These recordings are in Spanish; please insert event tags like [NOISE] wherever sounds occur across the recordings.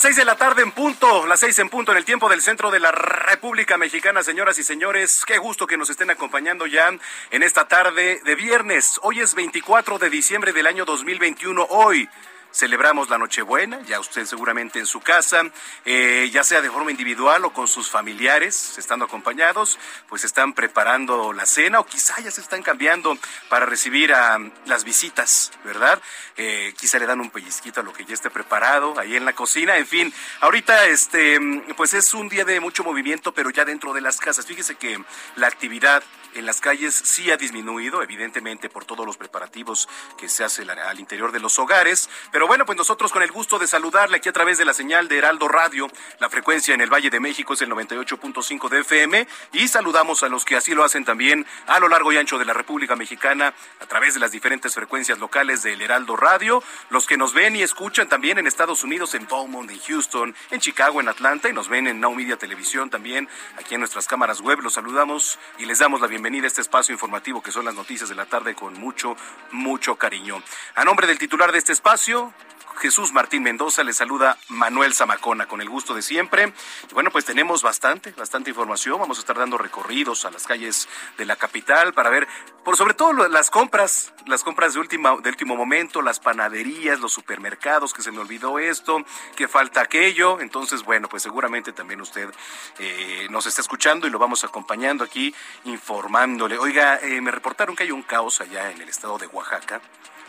seis de la tarde en punto, las seis en punto en el tiempo del centro de la República Mexicana, señoras y señores. Qué gusto que nos estén acompañando ya en esta tarde de viernes. Hoy es 24 de diciembre del año 2021. Hoy celebramos la Nochebuena, ya usted seguramente en su casa, eh, ya sea de forma individual o con sus familiares, estando acompañados, pues están preparando la cena o quizá ya se están cambiando para recibir a las visitas, ¿verdad? Eh, quizá le dan un pellizquito a lo que ya esté preparado ahí en la cocina, en fin, ahorita este, pues es un día de mucho movimiento, pero ya dentro de las casas. Fíjese que la actividad en las calles sí ha disminuido, evidentemente por todos los preparativos que se hacen al interior de los hogares. Pero bueno, pues nosotros con el gusto de saludarle aquí a través de la señal de Heraldo Radio, la frecuencia en el Valle de México es el 98.5 de FM y saludamos a los que así lo hacen también a lo largo y ancho de la República Mexicana a través de las diferentes frecuencias locales del Heraldo Radio, los que nos ven y escuchan también en Estados Unidos, en Beaumont, en Houston, en Chicago, en Atlanta y nos ven en Now Media Televisión también aquí en nuestras cámaras web. Los saludamos y les damos la bienvenida bienvenida a este espacio informativo que son las noticias de la tarde con mucho, mucho cariño. A nombre del titular de este espacio, Jesús Martín Mendoza, le saluda Manuel Zamacona, con el gusto de siempre. Y bueno, pues tenemos bastante, bastante información. Vamos a estar dando recorridos a las calles de la capital para ver, por sobre todo las compras, las compras de, última, de último momento, las panaderías, los supermercados, que se me olvidó esto, que falta aquello. Entonces, bueno, pues seguramente también usted eh, nos está escuchando y lo vamos acompañando aquí, informándole. Oiga, eh, me reportaron que hay un caos allá en el estado de Oaxaca,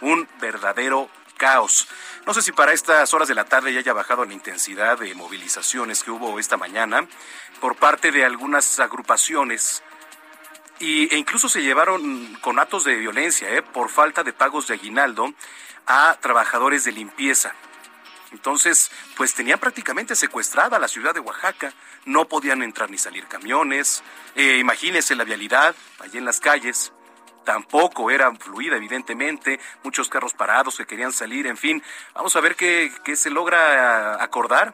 un verdadero caos. No sé si para estas horas de la tarde ya haya bajado la intensidad de movilizaciones que hubo esta mañana por parte de algunas agrupaciones y, e incluso se llevaron con actos de violencia ¿eh? por falta de pagos de aguinaldo a trabajadores de limpieza. Entonces, pues tenían prácticamente secuestrada la ciudad de Oaxaca, no podían entrar ni salir camiones, eh, imagínense la vialidad allí en las calles tampoco era fluida, evidentemente, muchos carros parados que querían salir, en fin, vamos a ver qué, se logra acordar.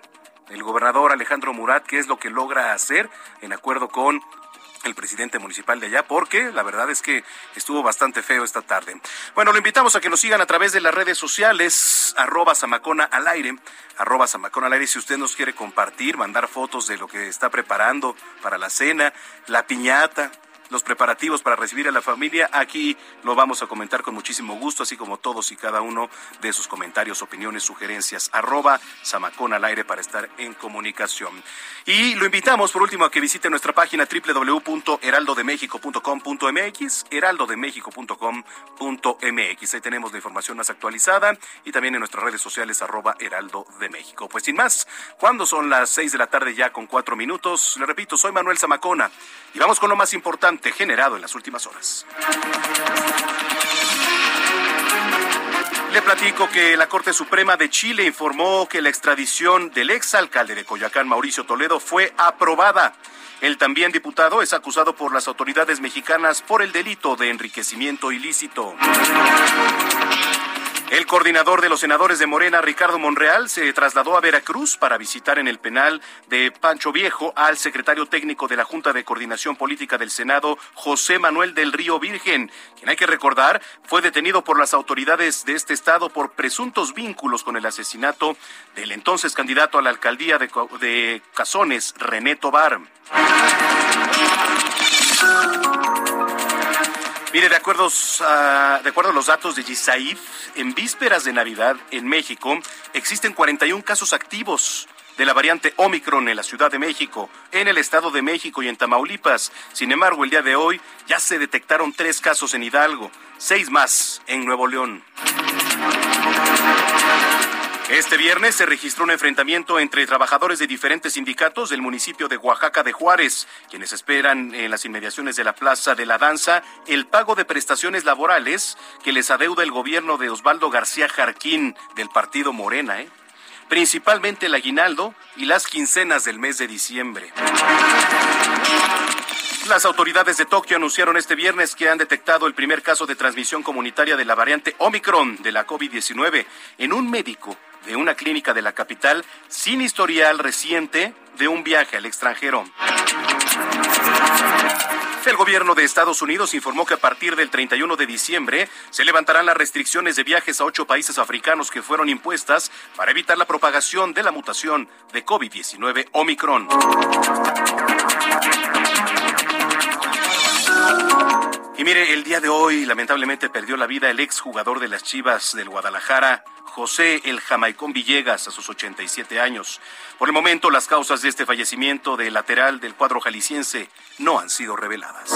El gobernador Alejandro Murat, qué es lo que logra hacer en acuerdo con el presidente municipal de allá, porque la verdad es que estuvo bastante feo esta tarde. Bueno, lo invitamos a que nos sigan a través de las redes sociales, arroba Samacona al aire, al aire, si usted nos quiere compartir, mandar fotos de lo que está preparando para la cena, la piñata, los preparativos para recibir a la familia. Aquí lo vamos a comentar con muchísimo gusto, así como todos y cada uno de sus comentarios, opiniones, sugerencias. Arroba Samacón al aire para estar en comunicación. Y lo invitamos, por último, a que visite nuestra página www.heraldodemexico.com.mx, heraldodemexico.com.mx. Ahí tenemos la información más actualizada y también en nuestras redes sociales, arroba Heraldo de. Pues sin más, cuando son las seis de la tarde ya con cuatro minutos, le repito, soy Manuel Zamacona y vamos con lo más importante generado en las últimas horas. Le platico que la Corte Suprema de Chile informó que la extradición del exalcalde de Coyoacán, Mauricio Toledo, fue aprobada. El también diputado es acusado por las autoridades mexicanas por el delito de enriquecimiento ilícito. El coordinador de los senadores de Morena, Ricardo Monreal, se trasladó a Veracruz para visitar en el penal de Pancho Viejo al secretario técnico de la Junta de Coordinación Política del Senado, José Manuel del Río Virgen, quien hay que recordar fue detenido por las autoridades de este estado por presuntos vínculos con el asesinato del entonces candidato a la alcaldía de, de Cazones, René Tobar. Mire, de, acuerdos, de acuerdo a los datos de GISAIF, en vísperas de Navidad en México existen 41 casos activos de la variante Omicron en la Ciudad de México, en el Estado de México y en Tamaulipas. Sin embargo, el día de hoy ya se detectaron tres casos en Hidalgo, seis más en Nuevo León. Este viernes se registró un enfrentamiento entre trabajadores de diferentes sindicatos del municipio de Oaxaca de Juárez, quienes esperan en las inmediaciones de la Plaza de la Danza el pago de prestaciones laborales que les adeuda el gobierno de Osvaldo García Jarquín del partido Morena, ¿eh? principalmente el aguinaldo y las quincenas del mes de diciembre. Las autoridades de Tokio anunciaron este viernes que han detectado el primer caso de transmisión comunitaria de la variante Omicron de la COVID-19 en un médico de una clínica de la capital sin historial reciente de un viaje al extranjero. El gobierno de Estados Unidos informó que a partir del 31 de diciembre se levantarán las restricciones de viajes a ocho países africanos que fueron impuestas para evitar la propagación de la mutación de COVID-19 Omicron. Y mire, el día de hoy lamentablemente perdió la vida el ex jugador de las Chivas del Guadalajara, José el Jamaicón Villegas, a sus 87 años. Por el momento, las causas de este fallecimiento del lateral del cuadro jalisciense no han sido reveladas.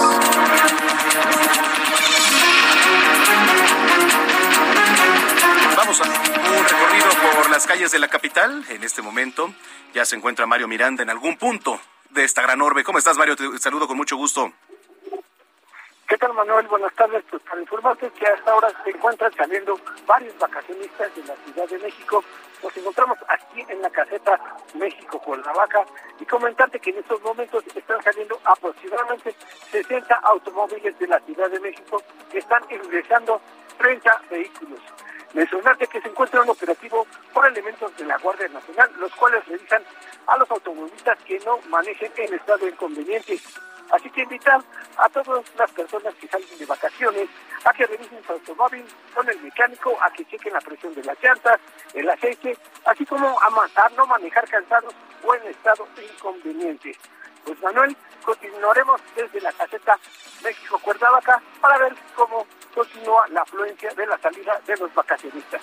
Vamos a un recorrido por las calles de la capital. En este momento ya se encuentra Mario Miranda en algún punto de esta gran orbe. ¿Cómo estás, Mario? Te saludo con mucho gusto. ¿Qué tal, Manuel? Buenas tardes. Pues para informarte que hasta ahora se encuentran saliendo varios vacacionistas de la Ciudad de México. Nos encontramos aquí en la caseta México Vaca y comentarte que en estos momentos están saliendo aproximadamente 60 automóviles de la Ciudad de México que están ingresando 30 vehículos. Mencionarte que se encuentra un operativo por elementos de la Guardia Nacional, los cuales revisan a los automovilistas que no manejen en estado inconveniente. Así que invitar a todas las personas que salen de vacaciones a que revisen su automóvil con el mecánico, a que chequen la presión de las llantas, el aceite, así como a, no manejar cansados o en estado inconveniente. Pues Manuel, continuaremos desde la caseta México Cuernavaca para ver cómo continúa la afluencia de la salida de los vacacionistas.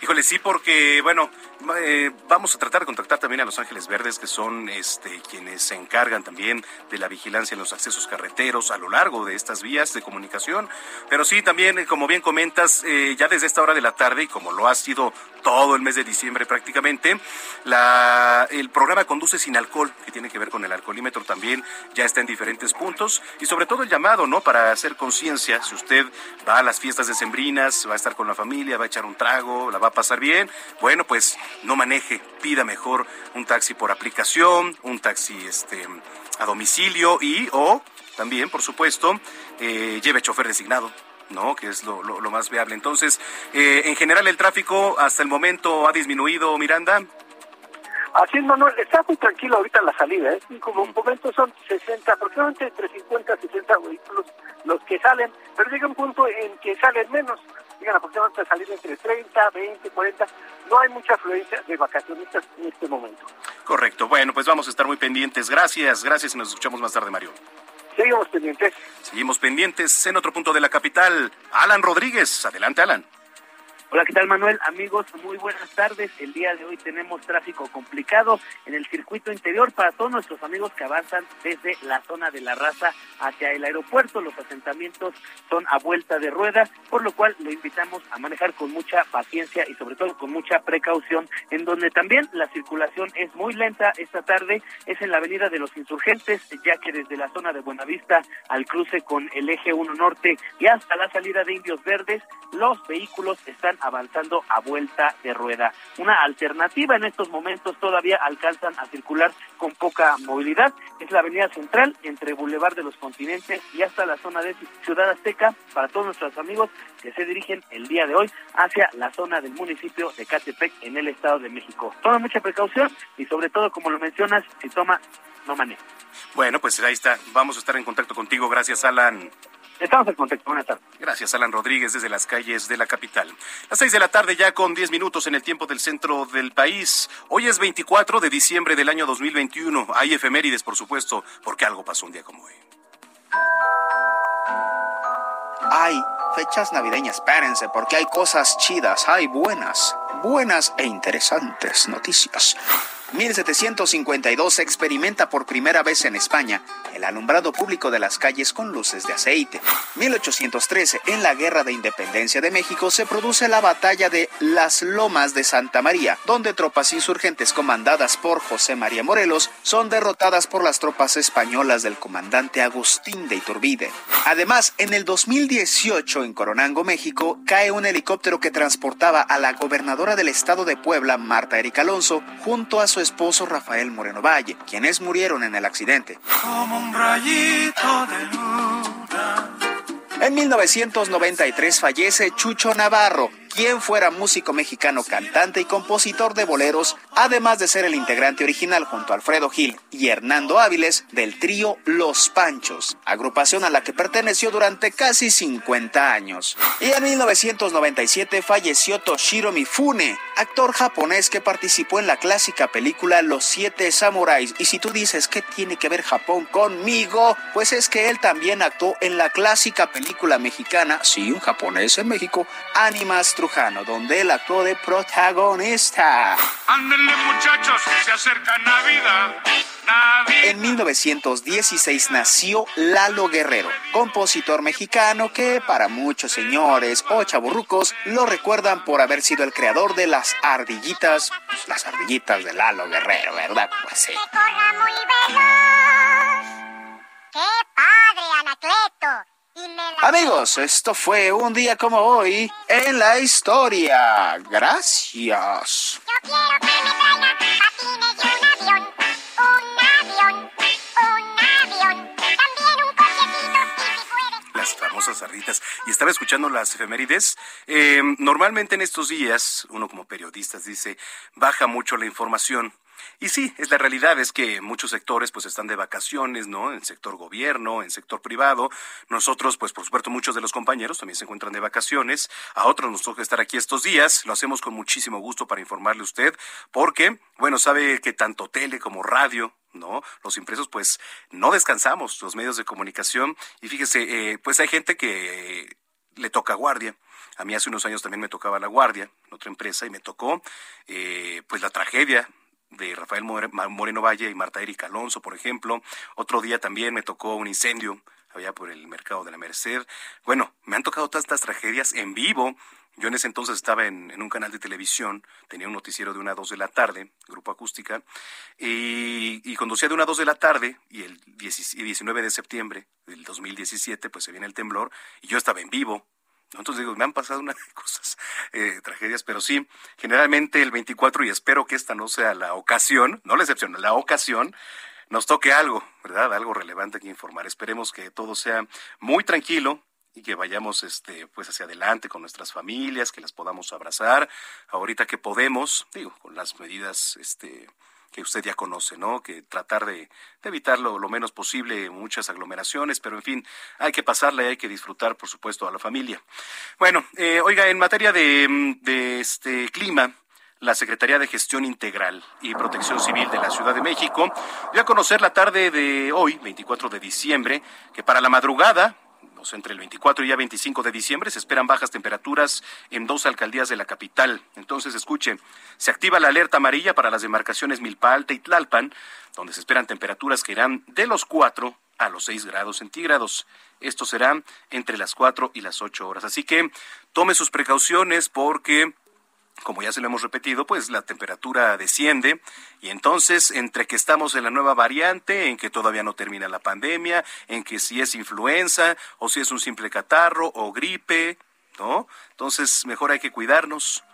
Híjole, sí, porque, bueno, eh, vamos a tratar de contactar también a Los Ángeles Verdes, que son este, quienes se encargan también de la vigilancia en los accesos carreteros a lo largo de estas vías de comunicación. Pero sí, también, eh, como bien comentas, eh, ya desde esta hora de la tarde, y como lo ha sido todo el mes de diciembre prácticamente, la, el programa Conduce sin alcohol, que tiene que ver con el alcoholímetro también, ya está en diferentes puntos. Y sobre todo el llamado, ¿no? Para hacer conciencia, si usted va a las fiestas decembrinas, va a estar con la familia, va a echar un trago, la va a pasar bien, bueno, pues no maneje, pida mejor un taxi por aplicación, un taxi este a domicilio y o también, por supuesto, eh, lleve chofer designado. ¿no? Que es lo, lo, más viable. Entonces, eh, en general, el tráfico hasta el momento ha disminuido, Miranda. Así es, Manuel, está muy tranquilo ahorita la salida, ¿eh? como un momento son 60, aproximadamente entre 50 y 60 vehículos los que salen, pero llega un punto en que salen menos, llegan aproximadamente a salir entre 30, 20, 40. No hay mucha afluencia de vacacionistas en este momento. Correcto. Bueno, pues vamos a estar muy pendientes. Gracias, gracias y nos escuchamos más tarde, Mario. Seguimos pendientes. Seguimos pendientes en otro punto de la capital. Alan Rodríguez. Adelante, Alan. Hola, ¿qué tal Manuel? Amigos, muy buenas tardes. El día de hoy tenemos tráfico complicado en el circuito interior para todos nuestros amigos que avanzan desde la zona de la raza hacia el aeropuerto. Los asentamientos son a vuelta de rueda, por lo cual lo invitamos a manejar con mucha paciencia y sobre todo con mucha precaución, en donde también la circulación es muy lenta esta tarde, es en la avenida de los insurgentes, ya que desde la zona de Buenavista al cruce con el eje 1 norte y hasta la salida de Indios Verdes, los vehículos están avanzando a vuelta de rueda. Una alternativa en estos momentos todavía alcanzan a circular con poca movilidad. Es la avenida central entre Boulevard de los Continentes y hasta la zona de Ciudad Azteca para todos nuestros amigos que se dirigen el día de hoy hacia la zona del municipio de Catepec en el Estado de México. Toma mucha precaución y sobre todo, como lo mencionas, si toma, no maneja. Bueno, pues ahí está. Vamos a estar en contacto contigo. Gracias, Alan. Estamos en contacto. Buenas tardes. Gracias, Alan Rodríguez, desde las calles de la capital. Las seis de la tarde, ya con diez minutos en el tiempo del centro del país. Hoy es 24 de diciembre del año 2021. Hay efemérides, por supuesto, porque algo pasó un día como hoy. Hay fechas navideñas, espérense, porque hay cosas chidas, hay buenas, buenas e interesantes noticias. 1752 se experimenta por primera vez en España el alumbrado público de las calles con luces de aceite. 1813, en la Guerra de Independencia de México, se produce la batalla de Las Lomas de Santa María, donde tropas insurgentes comandadas por José María Morelos son derrotadas por las tropas españolas del comandante Agustín de Iturbide. Además, en el 2018, en Coronango, México, cae un helicóptero que transportaba a la gobernadora del estado de Puebla, Marta Erika Alonso, junto a su esposo Rafael Moreno Valle, quienes murieron en el accidente. Como un rayito de luna. En 1993 fallece Chucho Navarro, quien fuera músico mexicano, cantante y compositor de boleros, además de ser el integrante original junto a Alfredo Gil y Hernando Áviles del trío Los Panchos, agrupación a la que perteneció durante casi 50 años. Y en 1997 falleció Toshiro Mifune, actor japonés que participó en la clásica película Los Siete Samuráis. Y si tú dices que tiene que ver Japón conmigo, pues es que él también actuó en la clásica película mexicana, sí, un japonés en México, Animas Donde él actuó de protagonista. Ándenle muchachos, se acerca Navidad. Navidad. En 1916 nació Lalo Guerrero, compositor mexicano que para muchos señores o chaburrucos lo recuerdan por haber sido el creador de las ardillitas, pues, las ardillitas de Lalo Guerrero, ¿verdad? Pues sí. que corra muy veloz. ¡Qué padre, Anacleto! Amigos, esto fue un día como hoy en la historia. Gracias. Yo quiero que me traigan patines y un avión. Un avión, un avión. También un cochecito y si puede. las famosas zarritas. Y estaba escuchando las efemérides. Eh, normalmente en estos días, uno como periodista dice, baja mucho la información. Y sí, es la realidad, es que muchos sectores pues están de vacaciones, ¿no? En sector gobierno, en sector privado. Nosotros, pues por supuesto, muchos de los compañeros también se encuentran de vacaciones. A otros nos toca estar aquí estos días. Lo hacemos con muchísimo gusto para informarle a usted, porque, bueno, sabe que tanto tele como radio, ¿no? Los impresos, pues, no descansamos, los medios de comunicación. Y fíjese, eh, pues hay gente que le toca guardia. A mí hace unos años también me tocaba la guardia en otra empresa y me tocó, eh, pues, la tragedia de Rafael Moreno Valle y Marta Erika Alonso, por ejemplo. Otro día también me tocó un incendio allá por el mercado de la Merced. Bueno, me han tocado tantas tragedias en vivo. Yo en ese entonces estaba en, un canal de televisión, tenía un noticiero de una a dos de la tarde, Grupo Acústica, y, conducía de una a dos de la tarde, y el 10 y 19 de septiembre del 2017, pues se viene el temblor, y yo estaba en vivo, ¿no? Entonces digo, me han pasado una de [LAUGHS] cosas, eh, tragedias, pero sí, generalmente el 24, y espero que esta no sea la ocasión, no la excepción, la ocasión, nos toque algo, ¿verdad? Algo relevante que informar. Esperemos que todo sea muy tranquilo y que vayamos este pues hacia adelante con nuestras familias, que las podamos abrazar ahorita que podemos, digo, con las medidas este que usted ya conoce, ¿no? Que tratar de, de evitar lo, lo menos posible muchas aglomeraciones, pero en fin, hay que pasarla y hay que disfrutar, por supuesto, a la familia. Bueno, eh, oiga, en materia de, mm, de este clima, la Secretaría de Gestión Integral y Protección Civil de la Ciudad de México dio a conocer la tarde de hoy, 24 de diciembre, que para la madrugada, sea, entre el 24 y ya 25 de diciembre, se esperan bajas temperaturas en dos alcaldías de la capital. Entonces, escuche, se activa la alerta amarilla para las demarcaciones Milpa Alta y Tlalpan, donde se esperan temperaturas que irán de los 4 a los 6 grados centígrados. Esto será entre las 4 y las 8 horas. Así que tome sus precauciones porque como ya se lo hemos repetido, pues la temperatura desciende y entonces entre que estamos en la nueva variante, en que todavía no termina la pandemia, en que si es influenza o si es un simple catarro o gripe, ¿no? Entonces, mejor hay que cuidarnos,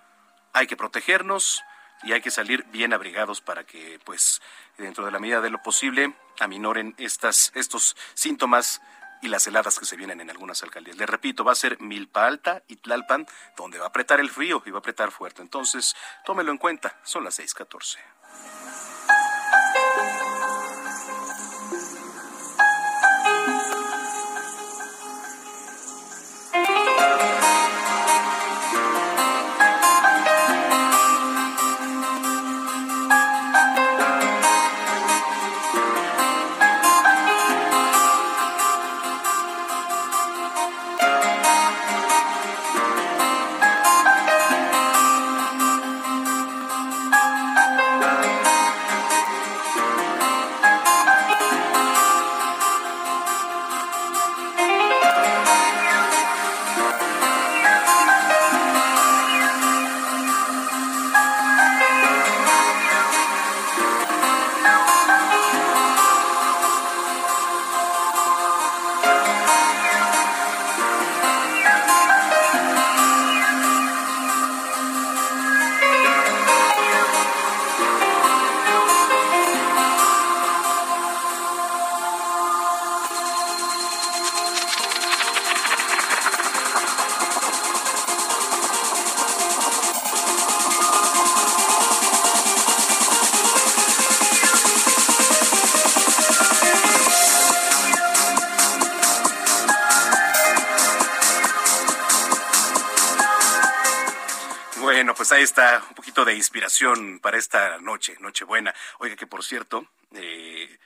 hay que protegernos y hay que salir bien abrigados para que, pues, dentro de la medida de lo posible, aminoren estas, estos síntomas y las heladas que se vienen en algunas alcaldías. Les repito, va a ser Milpa Alta y Tlalpan, donde va a apretar el frío y va a apretar fuerte. Entonces, tómelo en cuenta. Son las 6:14. Ahí un poquito de inspiración para esta noche, Nochebuena. Oiga, que por cierto, eh,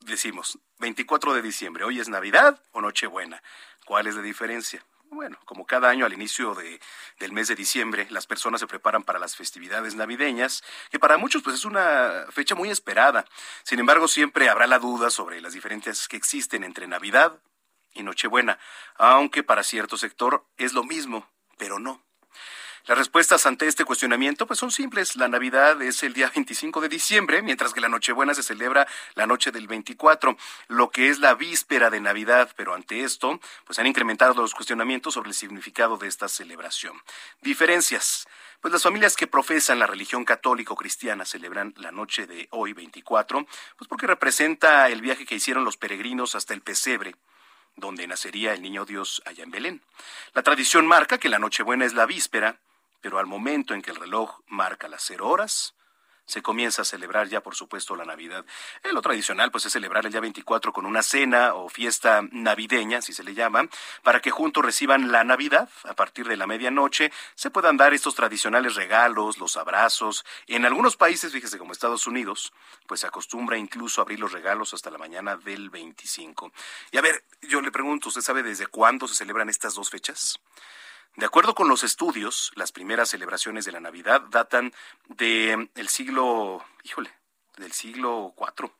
decimos 24 de diciembre, hoy es Navidad o Nochebuena. ¿Cuál es la diferencia? Bueno, como cada año al inicio de, del mes de diciembre, las personas se preparan para las festividades navideñas, que para muchos pues es una fecha muy esperada. Sin embargo, siempre habrá la duda sobre las diferencias que existen entre Navidad y Nochebuena, aunque para cierto sector es lo mismo, pero no. Las respuestas ante este cuestionamiento pues son simples. La Navidad es el día 25 de diciembre, mientras que la Nochebuena se celebra la noche del 24, lo que es la víspera de Navidad, pero ante esto pues han incrementado los cuestionamientos sobre el significado de esta celebración. Diferencias. Pues las familias que profesan la religión católico cristiana celebran la noche de hoy 24, pues porque representa el viaje que hicieron los peregrinos hasta el pesebre donde nacería el niño Dios allá en Belén. La tradición marca que la Nochebuena es la víspera, pero al momento en que el reloj marca las cero horas, se comienza a celebrar ya, por supuesto, la Navidad. Eh, lo tradicional, pues, es celebrar el día 24 con una cena o fiesta navideña, si se le llama, para que juntos reciban la Navidad. A partir de la medianoche se puedan dar estos tradicionales regalos, los abrazos. En algunos países, fíjese, como Estados Unidos, pues se acostumbra incluso abrir los regalos hasta la mañana del 25. Y a ver, yo le pregunto, ¿usted sabe desde cuándo se celebran estas dos fechas? De acuerdo con los estudios, las primeras celebraciones de la Navidad datan del el siglo, híjole, del siglo IV.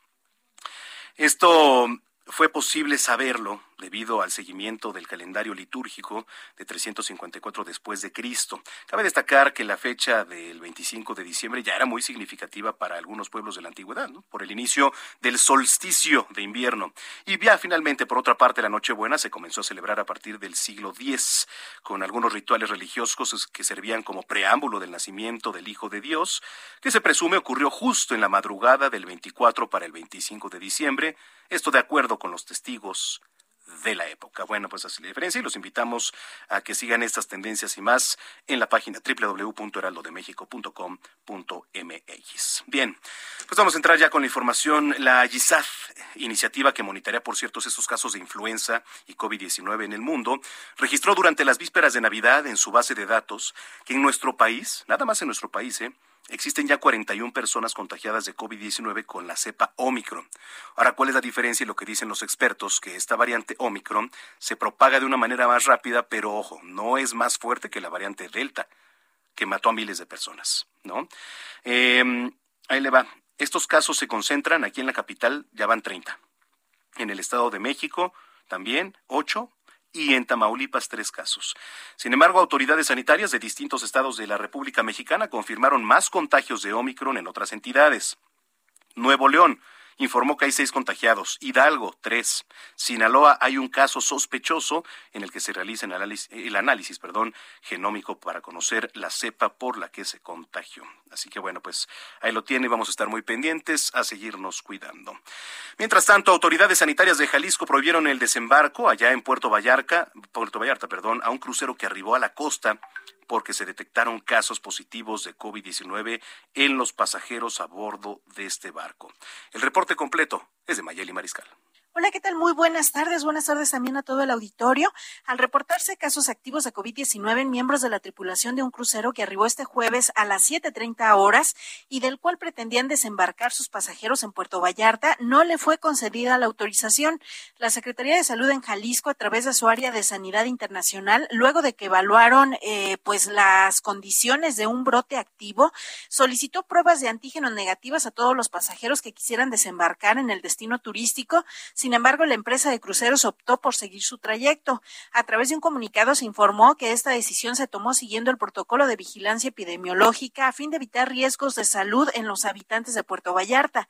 Esto fue posible saberlo debido al seguimiento del calendario litúrgico de 354 después de Cristo. Cabe destacar que la fecha del 25 de diciembre ya era muy significativa para algunos pueblos de la antigüedad, por el inicio del solsticio de invierno. Y ya finalmente, por otra parte, la Nochebuena se comenzó a celebrar a partir del siglo X, con algunos rituales religiosos que servían como preámbulo del nacimiento del Hijo de Dios, que se presume ocurrió justo en la madrugada del 24 para el 25 de diciembre, esto de acuerdo con los testigos de la época. Bueno, pues así la diferencia y los invitamos a que sigan estas tendencias y más en la página www.heraldodemexico.com.mx. Bien, pues vamos a entrar ya con la información. La GISAF, iniciativa que monitorea, por cierto, estos casos de influenza y COVID-19 en el mundo, registró durante las vísperas de Navidad en su base de datos que en nuestro país, nada más en nuestro país, ¿eh? Existen ya 41 personas contagiadas de COVID-19 con la cepa Omicron. Ahora, ¿cuál es la diferencia y lo que dicen los expertos? Que esta variante Omicron se propaga de una manera más rápida, pero ojo, no es más fuerte que la variante Delta, que mató a miles de personas, ¿no? Eh, ahí le va. Estos casos se concentran aquí en la capital, ya van 30. En el Estado de México también 8 y en Tamaulipas tres casos. Sin embargo, autoridades sanitarias de distintos estados de la República Mexicana confirmaron más contagios de Omicron en otras entidades. Nuevo León informó que hay seis contagiados. Hidalgo, tres. Sinaloa hay un caso sospechoso en el que se realiza el análisis, perdón, genómico para conocer la cepa por la que se contagió. Así que bueno, pues ahí lo tiene, vamos a estar muy pendientes a seguirnos cuidando. Mientras tanto, autoridades sanitarias de Jalisco prohibieron el desembarco allá en Puerto Vallarta, Puerto Vallarta, perdón, a un crucero que arribó a la costa porque se detectaron casos positivos de COVID-19 en los pasajeros a bordo de este barco. El reporte completo es de Mayeli Mariscal. Hola, ¿qué tal? Muy buenas tardes. Buenas tardes también a todo el auditorio. Al reportarse casos activos de COVID-19 en miembros de la tripulación de un crucero que arribó este jueves a las 7.30 horas y del cual pretendían desembarcar sus pasajeros en Puerto Vallarta, no le fue concedida la autorización. La Secretaría de Salud en Jalisco, a través de su área de Sanidad Internacional, luego de que evaluaron eh, pues las condiciones de un brote activo, solicitó pruebas de antígenos negativas a todos los pasajeros que quisieran desembarcar en el destino turístico sin embargo, la empresa de cruceros optó por seguir su trayecto. A través de un comunicado se informó que esta decisión se tomó siguiendo el protocolo de vigilancia epidemiológica a fin de evitar riesgos de salud en los habitantes de Puerto Vallarta.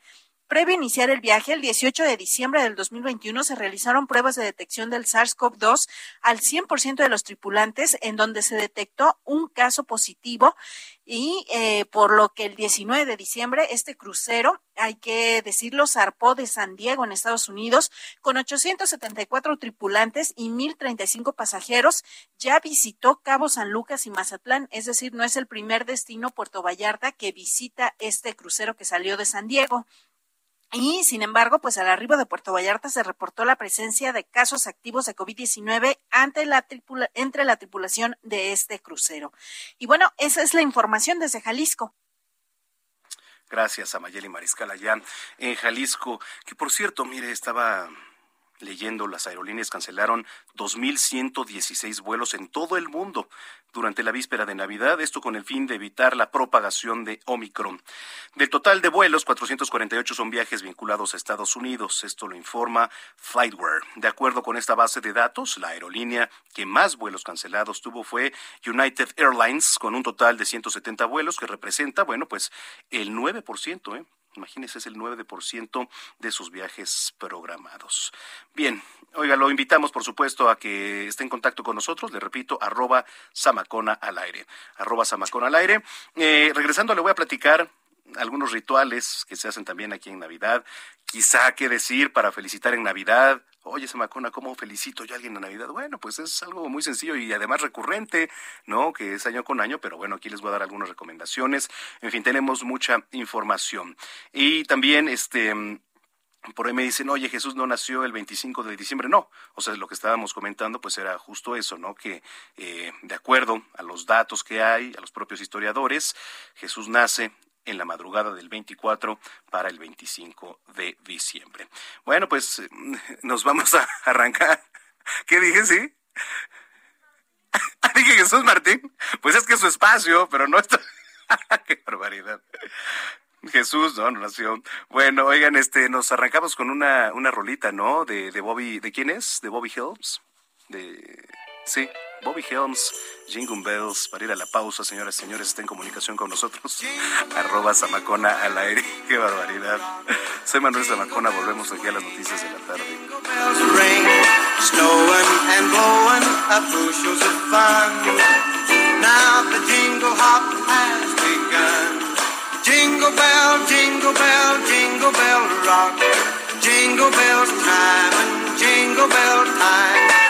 Previo a iniciar el viaje, el 18 de diciembre del 2021 se realizaron pruebas de detección del SARS-CoV-2 al 100% de los tripulantes, en donde se detectó un caso positivo y eh, por lo que el 19 de diciembre este crucero, hay que decirlo, zarpó de San Diego en Estados Unidos con 874 tripulantes y 1035 pasajeros. Ya visitó Cabo San Lucas y Mazatlán, es decir, no es el primer destino Puerto Vallarta que visita este crucero que salió de San Diego. Y, sin embargo, pues al arribo de Puerto Vallarta se reportó la presencia de casos activos de COVID-19 ante la entre la tripulación de este crucero. Y bueno, esa es la información desde Jalisco. Gracias a Mayeli Mariscal allá en Jalisco, que por cierto, mire, estaba leyendo, las aerolíneas cancelaron 2.116 vuelos en todo el mundo durante la víspera de Navidad, esto con el fin de evitar la propagación de Omicron. Del total de vuelos, 448 son viajes vinculados a Estados Unidos, esto lo informa Flightware. De acuerdo con esta base de datos, la aerolínea que más vuelos cancelados tuvo fue United Airlines, con un total de 170 vuelos, que representa, bueno, pues el 9%, ¿eh? Imagínese, es el 9% de sus viajes programados. Bien, oiga, lo invitamos, por supuesto, a que esté en contacto con nosotros. Le repito, arroba Samacona al aire. Arroba Samacona al aire. Eh, regresando, le voy a platicar algunos rituales que se hacen también aquí en Navidad. Quizá qué decir para felicitar en Navidad. Oye, Samacona, ¿cómo felicito yo a alguien en Navidad? Bueno, pues es algo muy sencillo y además recurrente, ¿no? Que es año con año, pero bueno, aquí les voy a dar algunas recomendaciones. En fin, tenemos mucha información. Y también, este, por ahí me dicen, oye, Jesús no nació el 25 de diciembre. No, o sea, lo que estábamos comentando, pues era justo eso, ¿no? Que eh, de acuerdo a los datos que hay, a los propios historiadores, Jesús nace en la madrugada del 24 para el 25 de diciembre. Bueno, pues nos vamos a [LAUGHS] arrancar. ¿Qué dije, sí? [LAUGHS] dije Jesús Martín. Pues es que es su espacio, pero no está. [LAUGHS] ¡Qué barbaridad! Jesús, no, no nació. Bueno, oigan, este, nos arrancamos con una, una rolita, ¿no? De, de Bobby, ¿de quién es? De Bobby Helms. De, sí, Bobby Helms, Jingle Bells, para ir a la pausa, señoras y señores, está en comunicación con nosotros. Arroba Zamacona al aire. [LAUGHS] Qué barbaridad. Soy Manuel Zamacona, volvemos aquí a las noticias de la tarde. Jingle bell, jingle bell, jingle bell rock. Jingle bells time and jingle bell time.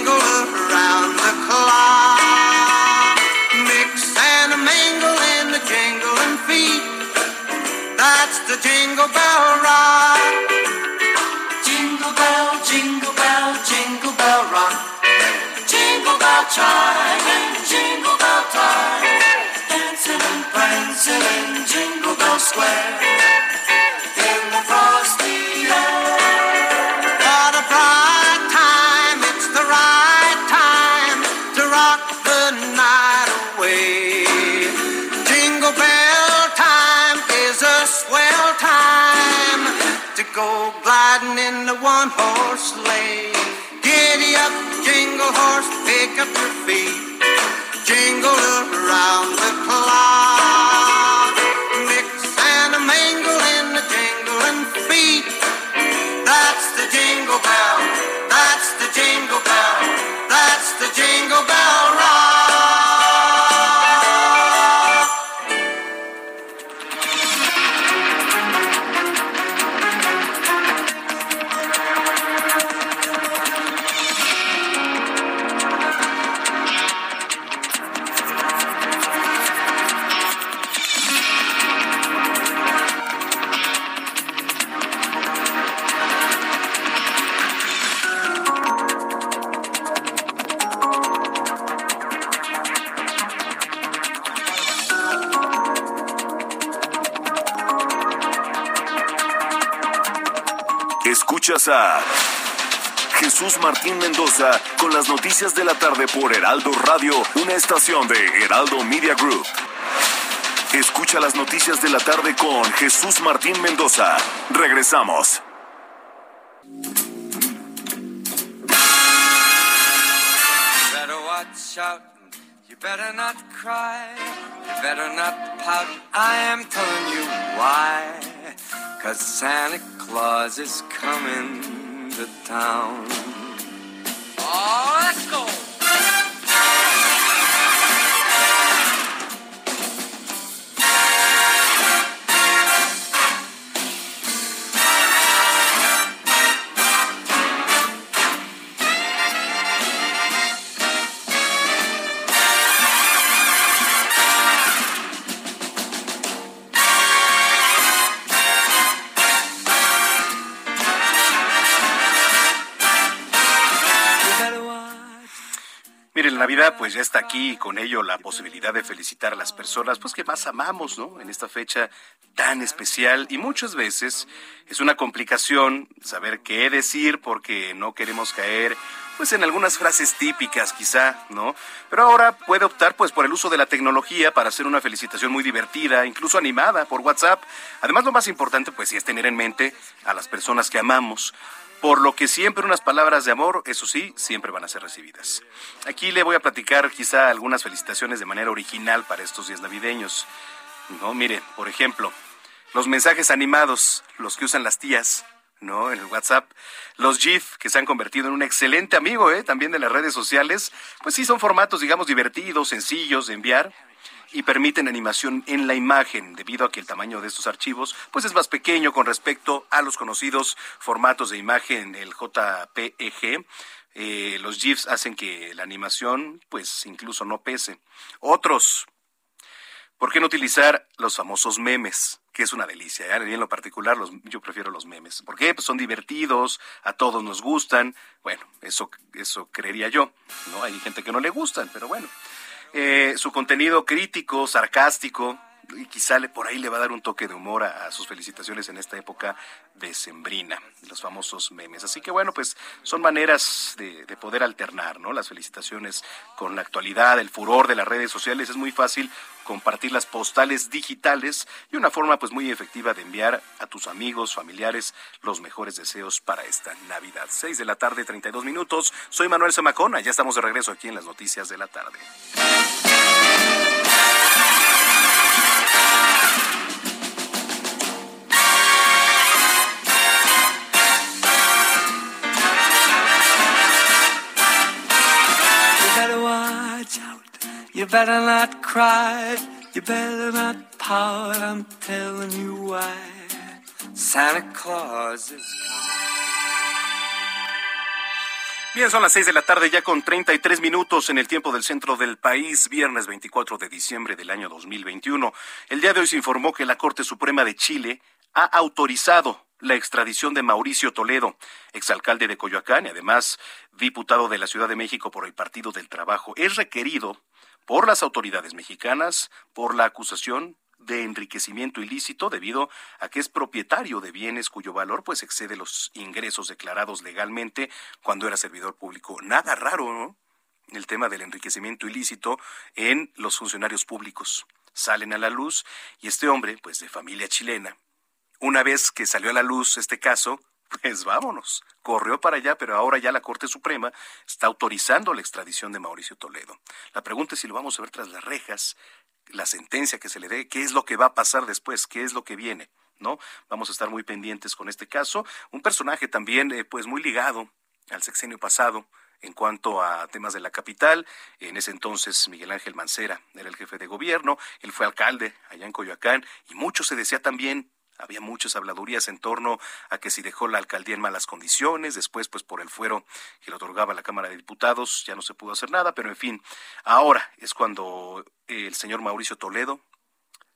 jingle around the clock. Mix and a mingle in the jingling feet. That's the jingle bell rock. Jingle bell, jingle bell, jingle bell rock. Jingle bell chime and jingle bell time. Dancing and prancing in Jingle Bell Square. be. Escuchas a Jesús Martín Mendoza con las noticias de la tarde por Heraldo Radio, una estación de Heraldo Media Group. Escucha las noticias de la tarde con Jesús Martín Mendoza. Regresamos. Better not cry. You better not pout. I am telling you why. Cause Santa Claus is coming to town. Oh, Pues ya está aquí con ello la posibilidad de felicitar a las personas pues que más amamos, ¿no? En esta fecha tan especial y muchas veces es una complicación saber qué decir porque no queremos caer pues en algunas frases típicas quizá, ¿no? Pero ahora puede optar pues por el uso de la tecnología para hacer una felicitación muy divertida, incluso animada por WhatsApp. Además lo más importante pues es tener en mente a las personas que amamos. Por lo que siempre unas palabras de amor, eso sí, siempre van a ser recibidas. Aquí le voy a platicar quizá algunas felicitaciones de manera original para estos días navideños. No, mire, por ejemplo, los mensajes animados, los que usan las tías, ¿no? En el WhatsApp. Los GIF, que se han convertido en un excelente amigo, ¿eh? También de las redes sociales. Pues sí, son formatos, digamos, divertidos, sencillos de enviar y permiten animación en la imagen, debido a que el tamaño de estos archivos pues es más pequeño con respecto a los conocidos formatos de imagen, el JPEG. Eh, los GIFs hacen que la animación pues incluso no pese. Otros, ¿por qué no utilizar los famosos memes? Que es una delicia, ¿eh? En lo particular los, yo prefiero los memes. ¿Por qué? Pues son divertidos, a todos nos gustan. Bueno, eso, eso creería yo. ¿no? Hay gente que no le gustan, pero bueno eh, su contenido crítico, sarcástico, y quizá le, por ahí le va a dar un toque de humor a, sus felicitaciones en esta época decembrina, los famosos memes. Así que bueno, pues son maneras de, de poder alternar, ¿no? Las felicitaciones con la actualidad, el furor de las redes sociales. Es muy fácil compartir las postales digitales y una forma pues muy efectiva de enviar a tus amigos, familiares los mejores deseos para esta Navidad. 6 de la tarde, 32 minutos. Soy Manuel Zamacona, ya estamos de regreso aquí en las noticias de la tarde. You better not cry. You better not pout. I'm telling you why. Santa Claus is Bien, son las 6 de la tarde ya con 33 minutos en el tiempo del centro del país, viernes 24 de diciembre del año 2021. El día de hoy se informó que la Corte Suprema de Chile ha autorizado la extradición de Mauricio Toledo, exalcalde de Coyoacán y además diputado de la Ciudad de México por el Partido del Trabajo. Es requerido por las autoridades mexicanas por la acusación de enriquecimiento ilícito debido a que es propietario de bienes cuyo valor pues excede los ingresos declarados legalmente cuando era servidor público. Nada raro, ¿no? El tema del enriquecimiento ilícito en los funcionarios públicos. Salen a la luz y este hombre, pues de familia chilena, una vez que salió a la luz este caso, pues vámonos. Corrió para allá, pero ahora ya la Corte Suprema está autorizando la extradición de Mauricio Toledo. La pregunta es si lo vamos a ver tras las rejas, la sentencia que se le dé, qué es lo que va a pasar después, qué es lo que viene. ¿No? Vamos a estar muy pendientes con este caso. Un personaje también, eh, pues, muy ligado al sexenio pasado, en cuanto a temas de la capital. En ese entonces Miguel Ángel Mancera era el jefe de gobierno, él fue alcalde allá en Coyoacán y mucho se decía también había muchas habladurías en torno a que si dejó la alcaldía en malas condiciones, después pues por el fuero que le otorgaba la Cámara de Diputados ya no se pudo hacer nada, pero en fin, ahora es cuando el señor Mauricio Toledo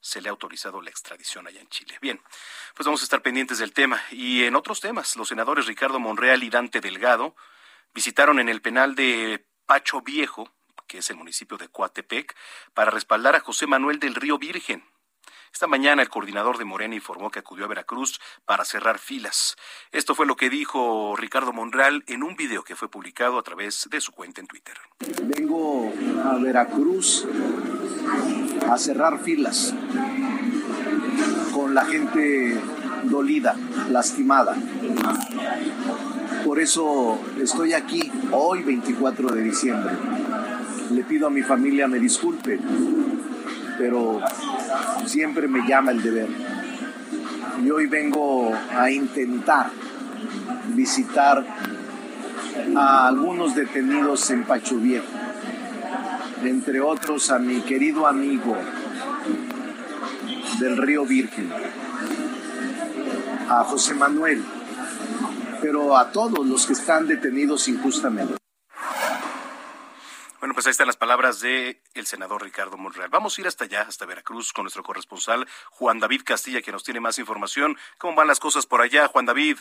se le ha autorizado la extradición allá en Chile. Bien, pues vamos a estar pendientes del tema. Y en otros temas, los senadores Ricardo Monreal y Dante Delgado visitaron en el penal de Pacho Viejo, que es el municipio de Coatepec, para respaldar a José Manuel del Río Virgen. Esta mañana el coordinador de Morena informó que acudió a Veracruz para cerrar filas. Esto fue lo que dijo Ricardo Monreal en un video que fue publicado a través de su cuenta en Twitter. Vengo a Veracruz a cerrar filas con la gente dolida, lastimada. Por eso estoy aquí hoy 24 de diciembre. Le pido a mi familia me disculpe, pero siempre me llama el deber. Y hoy vengo a intentar visitar a algunos detenidos en Pacho Viejo, entre otros a mi querido amigo del Río Virgen, a José Manuel, pero a todos los que están detenidos injustamente. Bueno, pues ahí están las palabras de el senador Ricardo Monreal. Vamos a ir hasta allá, hasta Veracruz, con nuestro corresponsal Juan David Castilla, que nos tiene más información. ¿Cómo van las cosas por allá, Juan David?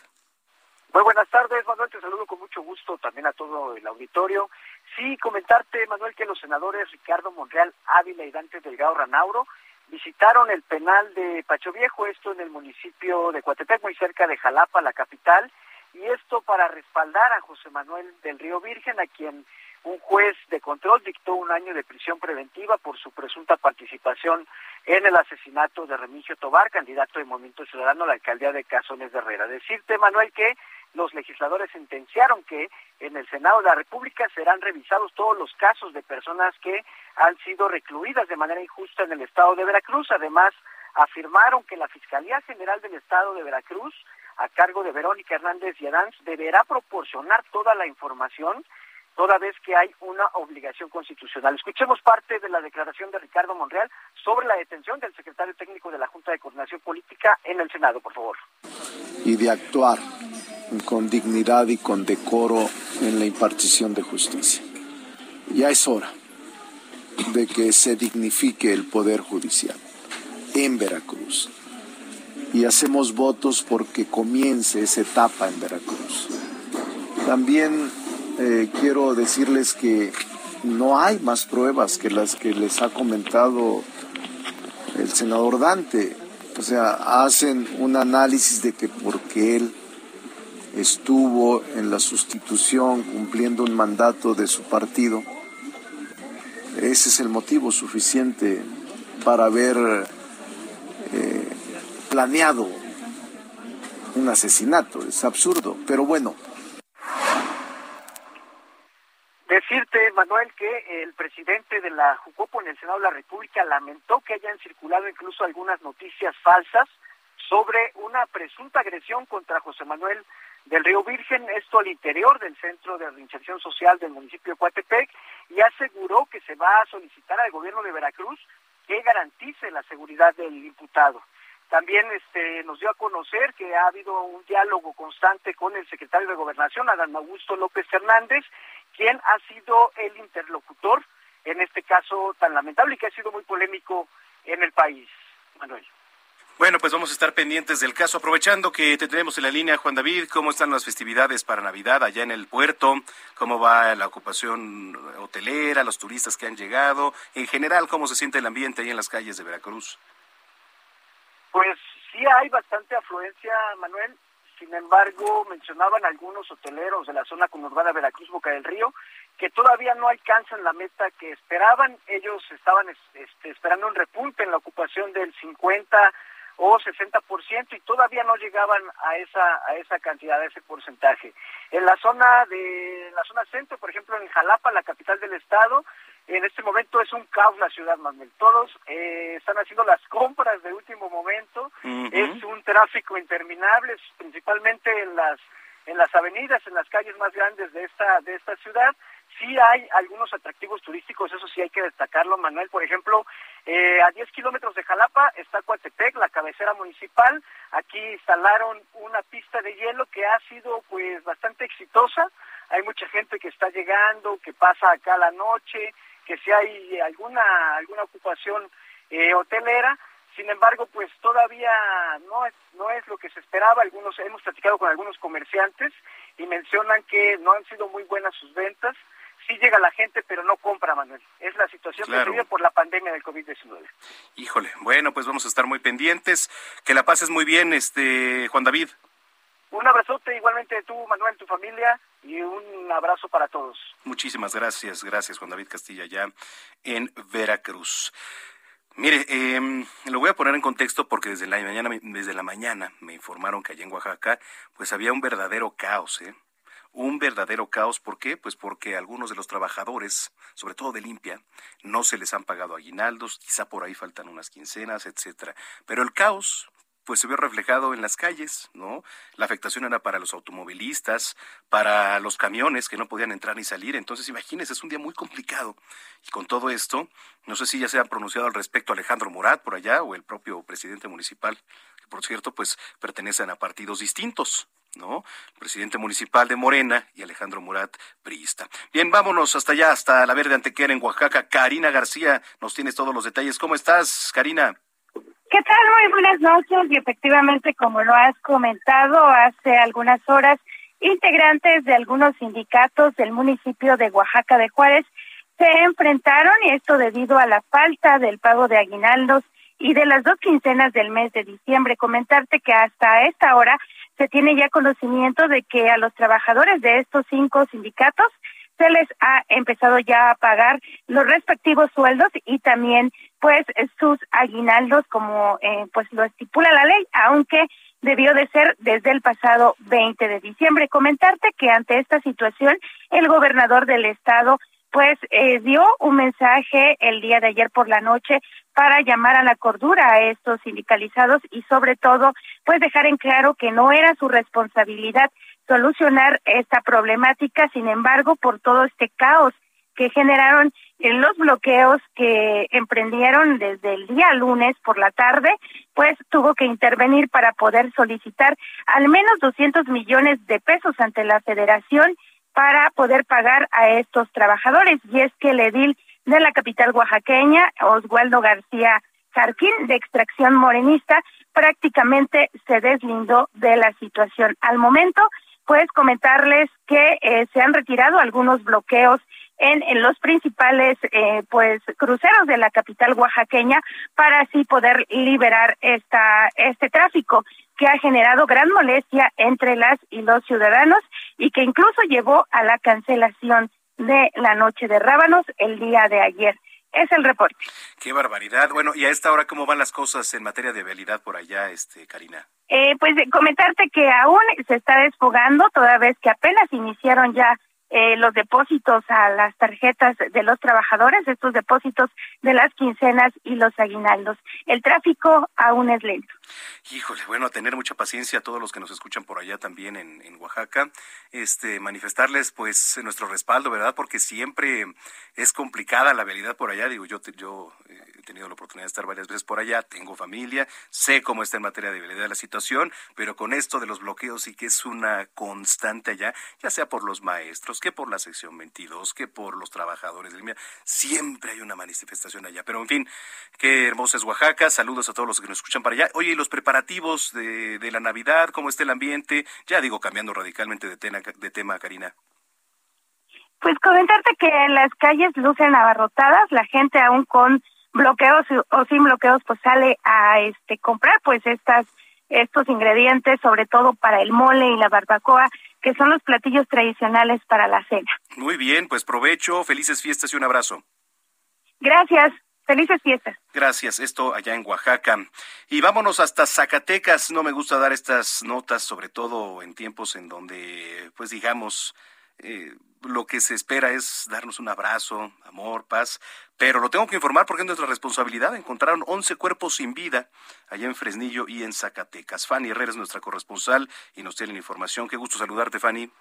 Muy buenas tardes, Manuel. Te saludo con mucho gusto también a todo el auditorio. Sí, comentarte, Manuel, que los senadores Ricardo Monreal Ávila y Dante Delgado Ranauro visitaron el penal de Pacho Viejo, esto en el municipio de Coatepec, muy cerca de Jalapa, la capital, y esto para respaldar a José Manuel del Río Virgen, a quien un juez de control dictó un año de prisión preventiva por su presunta participación en el asesinato de Remigio Tobar, candidato de Movimiento Ciudadano a la alcaldía de Cazones de Herrera. Decirte, Manuel, que los legisladores sentenciaron que en el Senado de la República serán revisados todos los casos de personas que han sido recluidas de manera injusta en el estado de Veracruz. Además, afirmaron que la Fiscalía General del Estado de Veracruz, a cargo de Verónica Hernández y Adán, deberá proporcionar toda la información toda vez que hay una obligación constitucional. Escuchemos parte de la declaración de Ricardo Monreal sobre la detención del secretario técnico de la Junta de Coordinación Política en el Senado, por favor. Y de actuar con dignidad y con decoro en la impartición de justicia. Ya es hora de que se dignifique el Poder Judicial en Veracruz. Y hacemos votos porque comience esa etapa en Veracruz. También eh, quiero decirles que no hay más pruebas que las que les ha comentado el senador Dante. O sea, hacen un análisis de que porque él estuvo en la sustitución cumpliendo un mandato de su partido, ese es el motivo suficiente para haber eh, planeado un asesinato. Es absurdo, pero bueno, Decirte, Manuel, que el presidente de la Jucopo en el Senado de la República lamentó que hayan circulado incluso algunas noticias falsas sobre una presunta agresión contra José Manuel del Río Virgen, esto al interior del Centro de Reinserción Social del municipio de Coatepec, y aseguró que se va a solicitar al gobierno de Veracruz que garantice la seguridad del imputado. También este, nos dio a conocer que ha habido un diálogo constante con el secretario de Gobernación, Adán Augusto López Hernández, quien ha sido el interlocutor en este caso tan lamentable y que ha sido muy polémico en el país. Manuel. Bueno, pues vamos a estar pendientes del caso. Aprovechando que te tenemos en la línea, Juan David, ¿cómo están las festividades para Navidad allá en el puerto? ¿Cómo va la ocupación hotelera, los turistas que han llegado? En general, ¿cómo se siente el ambiente ahí en las calles de Veracruz? Pues sí hay bastante afluencia, Manuel. Sin embargo, mencionaban algunos hoteleros de la zona conurbada Veracruz Boca del Río que todavía no alcanzan la meta que esperaban. Ellos estaban este, esperando un repunte en la ocupación del 50 o 60% y todavía no llegaban a esa a esa cantidad, a ese porcentaje. En la zona de la zona centro, por ejemplo, en Jalapa, la capital del estado, en este momento es un caos la ciudad, Manuel. Todos eh, están haciendo las compras de último momento. Es un tráfico interminable, principalmente en las en las avenidas, en las calles más grandes de esta de esta ciudad. Sí hay algunos atractivos turísticos, eso sí hay que destacarlo, Manuel. Por ejemplo, eh, a 10 kilómetros de Jalapa está Coatepec, la cabecera municipal. Aquí instalaron una pista de hielo que ha sido pues bastante exitosa. Hay mucha gente que está llegando, que pasa acá la noche, que si hay alguna alguna ocupación eh, hotelera. Sin embargo, pues todavía no es no es lo que se esperaba. Algunos hemos platicado con algunos comerciantes y mencionan que no han sido muy buenas sus ventas. Sí llega la gente, pero no compra, Manuel. Es la situación Claro. que se vive por la pandemia del COVID-19. Híjole, bueno, pues vamos a estar muy pendientes. Que la pases muy bien, este Juan David. Un abrazote igualmente tú, Manuel, tu familia y un abrazo para todos. Muchísimas gracias, gracias Juan David Castilla ya en Veracruz. Mire, eh, lo voy a poner en contexto porque desde la mañana, desde la mañana me informaron que allá en Oaxaca, pues había un verdadero caos, ¿eh? Un verdadero caos, ¿por qué? Pues porque algunos de los trabajadores, sobre todo de limpia, no se les han pagado aguinaldos, quizá por ahí faltan unas quincenas, etcétera. Pero el caos, pues se vio reflejado en las calles, ¿no? La afectación era para los automovilistas, para los camiones que no podían entrar ni salir. Entonces, imagínense, es un día muy complicado. Y con todo esto, no sé si ya se han pronunciado al respecto Alejandro Murat por allá o el propio presidente municipal, que por cierto, pues pertenecen a partidos distintos. ¿No? El presidente municipal de Morena y Alejandro Murat, priista. Bien, vámonos hasta allá, hasta la Verde Antequera en Oaxaca. Karina García, nos tienes todos los detalles. ¿Cómo estás, Karina? ¿Qué tal? Muy buenas noches y efectivamente, como lo has comentado hace algunas horas, integrantes de algunos sindicatos del municipio de Oaxaca de Juárez se enfrentaron y esto debido a la falta del pago de aguinaldos y de las dos quincenas del mes de diciembre. Comentarte que hasta esta hora se tiene ya conocimiento de que a los trabajadores de estos cinco sindicatos se les ha empezado ya a pagar los respectivos sueldos y también pues sus aguinaldos como eh, pues lo estipula la ley, aunque debió de ser desde el pasado 20 de diciembre. Comentarte que ante esta situación el gobernador del estado pues eh, dio un mensaje el día de ayer por la noche para llamar a la cordura a estos sindicalizados y sobre todo pues dejar en claro que no era su responsabilidad solucionar esta problemática, sin embargo, por todo este caos que generaron en los bloqueos que emprendieron desde el día lunes por la tarde, pues tuvo que intervenir para poder solicitar al menos 200 millones de pesos ante la federación para poder pagar a estos trabajadores. Y es que el edil de la capital oaxaqueña, Oswaldo García Jarquín, de extracción morenista, prácticamente se deslindó de la situación. Al momento, pues comentarles que eh, se han retirado algunos bloqueos en, en los principales eh, pues cruceros de la capital oaxaqueña para así poder liberar esta este tráfico que ha generado gran molestia entre las y los ciudadanos y que incluso llevó a la cancelación de la noche de rábanos el día de ayer. Es el reporte. Qué barbaridad. Bueno, y a esta hora, ¿cómo van las cosas en materia de vialidad por allá, este, Karina? Eh, pues comentarte que aún se está desfogando, toda vez que apenas iniciaron ya eh, los depósitos a las tarjetas de los trabajadores, estos depósitos de las quincenas y los aguinaldos. El tráfico aún es lento. Híjole, bueno, tener mucha paciencia a todos los que nos escuchan por allá también en, en Oaxaca, este, manifestarles pues nuestro respaldo, ¿verdad? Porque siempre es complicada la vialidad por allá, digo, yo, yo eh, he tenido la oportunidad de estar varias veces por allá, tengo familia, sé cómo está en materia de vialidad la situación, pero con esto de los bloqueos sí que es una constante allá, ya sea por los maestros, que por la sección 22, que por los trabajadores del siempre hay una manifestación allá, pero en fin, qué hermosa es Oaxaca, saludos a todos los que nos escuchan para allá. Oye, ¿y los preparativos de, de la Navidad? ¿Cómo está el ambiente? Ya digo, cambiando radicalmente de, tema, de tema, Karina. Pues comentarte que las calles lucen abarrotadas, la gente aún con bloqueos o sin bloqueos pues sale a este comprar pues estas estos ingredientes, sobre todo para el mole y la barbacoa, que son los platillos tradicionales para la cena. Muy bien, pues provecho, felices fiestas y un abrazo. Gracias. Felices fiestas. Gracias. Esto allá en Oaxaca. Y vámonos hasta Zacatecas. No me gusta dar estas notas, sobre todo en tiempos en donde, pues digamos, eh, lo que se espera es darnos un abrazo, amor, paz, pero lo tengo que informar porque es nuestra responsabilidad. Encontraron 11 cuerpos sin vida allá en Fresnillo y en Zacatecas. Fanny Herrera es nuestra corresponsal y nos tiene la información. Qué gusto saludarte, Fanny.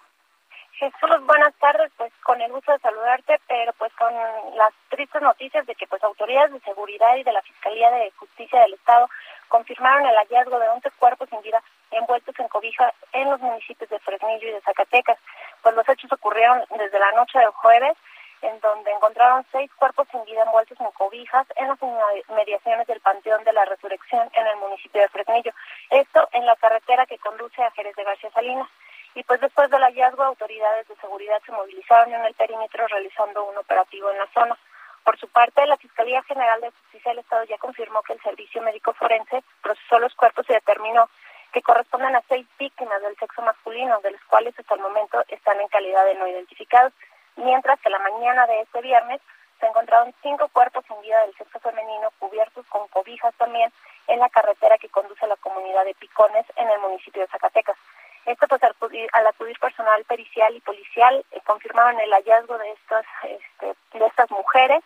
Jesús, buenas tardes, pues con el gusto de saludarte, pero pues con las tristes noticias de que pues autoridades de seguridad y de la Fiscalía de Justicia del Estado confirmaron el hallazgo de 11 cuerpos sin vida envueltos en cobija en los municipios de Fresnillo y de Zacatecas. Pues los hechos ocurrieron desde la noche del jueves, en donde encontraron seis cuerpos sin vida envueltos en cobijas en las mediaciones del Panteón de la Resurrección en el municipio de Fresnillo. Esto en la carretera que conduce a Jerez de García Salinas y pues después del hallazgo autoridades de seguridad se movilizaron en el perímetro realizando un operativo en la zona. Por su parte, la Fiscalía General de Justicia del Estado ya confirmó que el Servicio Médico Forense procesó los cuerpos y determinó que corresponden a seis víctimas del sexo masculino, de los cuales hasta el momento están en calidad de no identificados, mientras que la mañana de este viernes se encontraron cinco cuerpos sin vida del sexo femenino cubiertos con cobijas también en la carretera que conduce a la comunidad de Picones en el municipio de Zacatecas. Esto pues al acudir, personal pericial y policial eh, confirmaron el hallazgo de estas este, de estas mujeres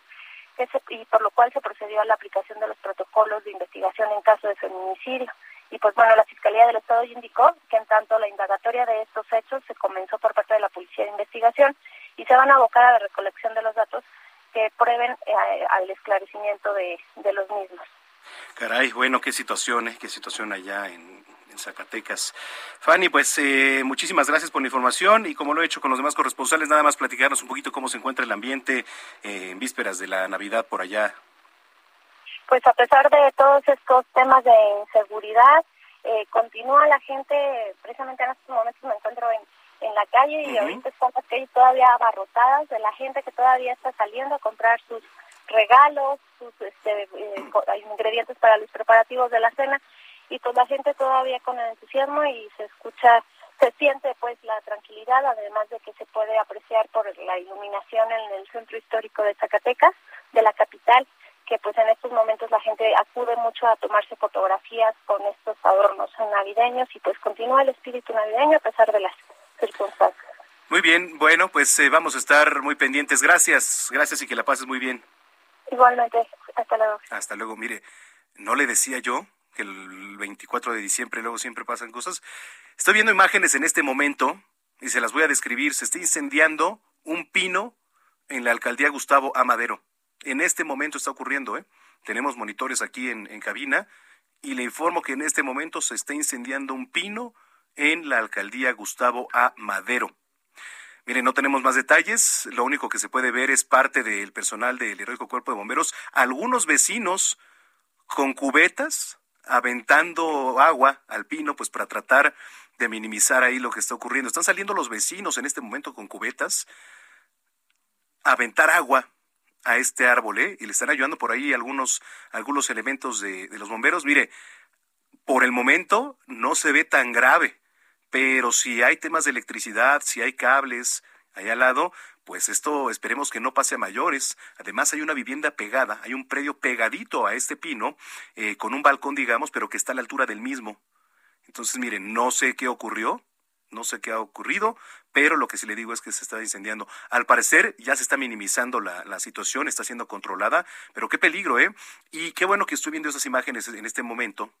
y por lo cual se procedió a la aplicación de los protocolos de investigación en caso de feminicidio. Y pues bueno, la Fiscalía del Estado indicó que en tanto la indagatoria de estos hechos se comenzó por parte de la Policía de Investigación y se van a abocar a la recolección de los datos que prueben eh, al esclarecimiento de, de los mismos. Caray, bueno, qué situación, ¿eh? qué situación allá en, Zacatecas. Fanny, pues eh, muchísimas gracias por la información y como lo he hecho con los demás corresponsales, nada más platicarnos un poquito cómo se encuentra el ambiente eh, en vísperas de la Navidad por allá. Pues a pesar de todos estos temas de inseguridad, eh, continúa la gente, precisamente en estos momentos me encuentro en, en la calle y ahorita están las calles todavía abarrotadas de la gente que todavía está saliendo a comprar sus regalos, sus este, ingredientes para los preparativos de la cena y pues la gente todavía con el entusiasmo y se escucha, se siente pues la tranquilidad, además de que se puede apreciar por la iluminación en el centro histórico de Zacatecas, de la capital, que pues en estos momentos la gente acude mucho a tomarse fotografías con estos adornos navideños y pues continúa el espíritu navideño a pesar de las circunstancias. Muy bien, bueno, pues eh, vamos a estar muy pendientes. Gracias, gracias y que la pases muy bien. Igualmente, hasta luego. Hasta luego, mire, no le decía yo el 24 de diciembre luego siempre pasan cosas. Estoy viendo imágenes en este momento y se las voy a describir. Se está incendiando un pino en la alcaldía Gustavo Amadero. En este momento está ocurriendo, ¿eh? Tenemos monitores aquí en, en cabina y le informo que en este momento se está incendiando un pino en la alcaldía Gustavo A. Madero. Miren, no tenemos más detalles. Lo único que se puede ver es parte del personal del heroico cuerpo de bomberos. Algunos vecinos con cubetas aventando agua al pino, pues para tratar de minimizar ahí lo que está ocurriendo. Están saliendo los vecinos en este momento con cubetas a aventar agua a este árbol, ¿eh? Y le están ayudando por ahí algunos, algunos elementos de, de los bomberos. Mire, por el momento no se ve tan grave, pero si hay temas de electricidad, si hay cables ahí al lado, pues esto esperemos que no pase a mayores. Además hay una vivienda pegada, hay un predio pegadito a este pino, eh, con un balcón, digamos, pero que está a la altura del mismo. Entonces, miren, no sé qué ocurrió, no sé qué ha ocurrido, pero lo que sí le digo es que se está incendiando. Al parecer ya se está minimizando la, la, situación, está siendo controlada, pero qué peligro, ¿eh? Y qué bueno que estoy viendo esas imágenes en este momento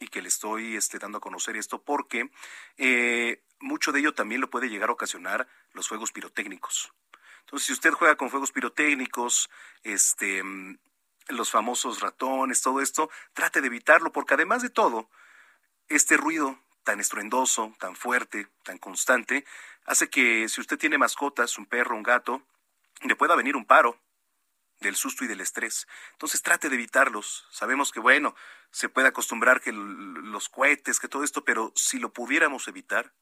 y que le estoy este, dando a conocer esto porque eh, mucho de ello también lo puede llegar a ocasionar los fuegos pirotécnicos. Entonces, si usted juega con fuegos pirotécnicos, este, mm, los famosos ratones, todo esto, trate de evitarlo, porque además de todo, este ruido tan estruendoso, tan fuerte, tan constante, hace que si usted tiene mascotas, un perro, un gato, le pueda venir un paro del susto y del estrés. Entonces trate de evitarlos. Sabemos que, bueno, se puede acostumbrar que los cohetes, que todo esto, pero si lo pudiéramos evitar,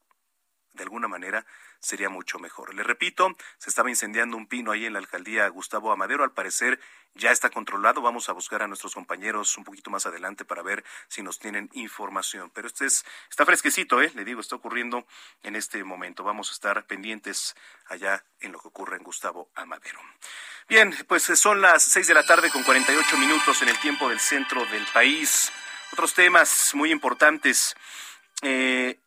de alguna manera sería mucho mejor. Le repito, se estaba incendiando un pino ahí en la alcaldía Gustavo Amadero, al parecer ya está controlado, vamos a buscar a nuestros compañeros un poquito más adelante para ver si nos tienen información, pero este es, está fresquecito, ¿eh? le digo, está ocurriendo en este momento, vamos a estar pendientes allá en lo que ocurre en Gustavo Amadero. Bien, pues son las seis de la tarde con 48 minutos en el tiempo del centro del país. Otros temas muy importantes. Eh,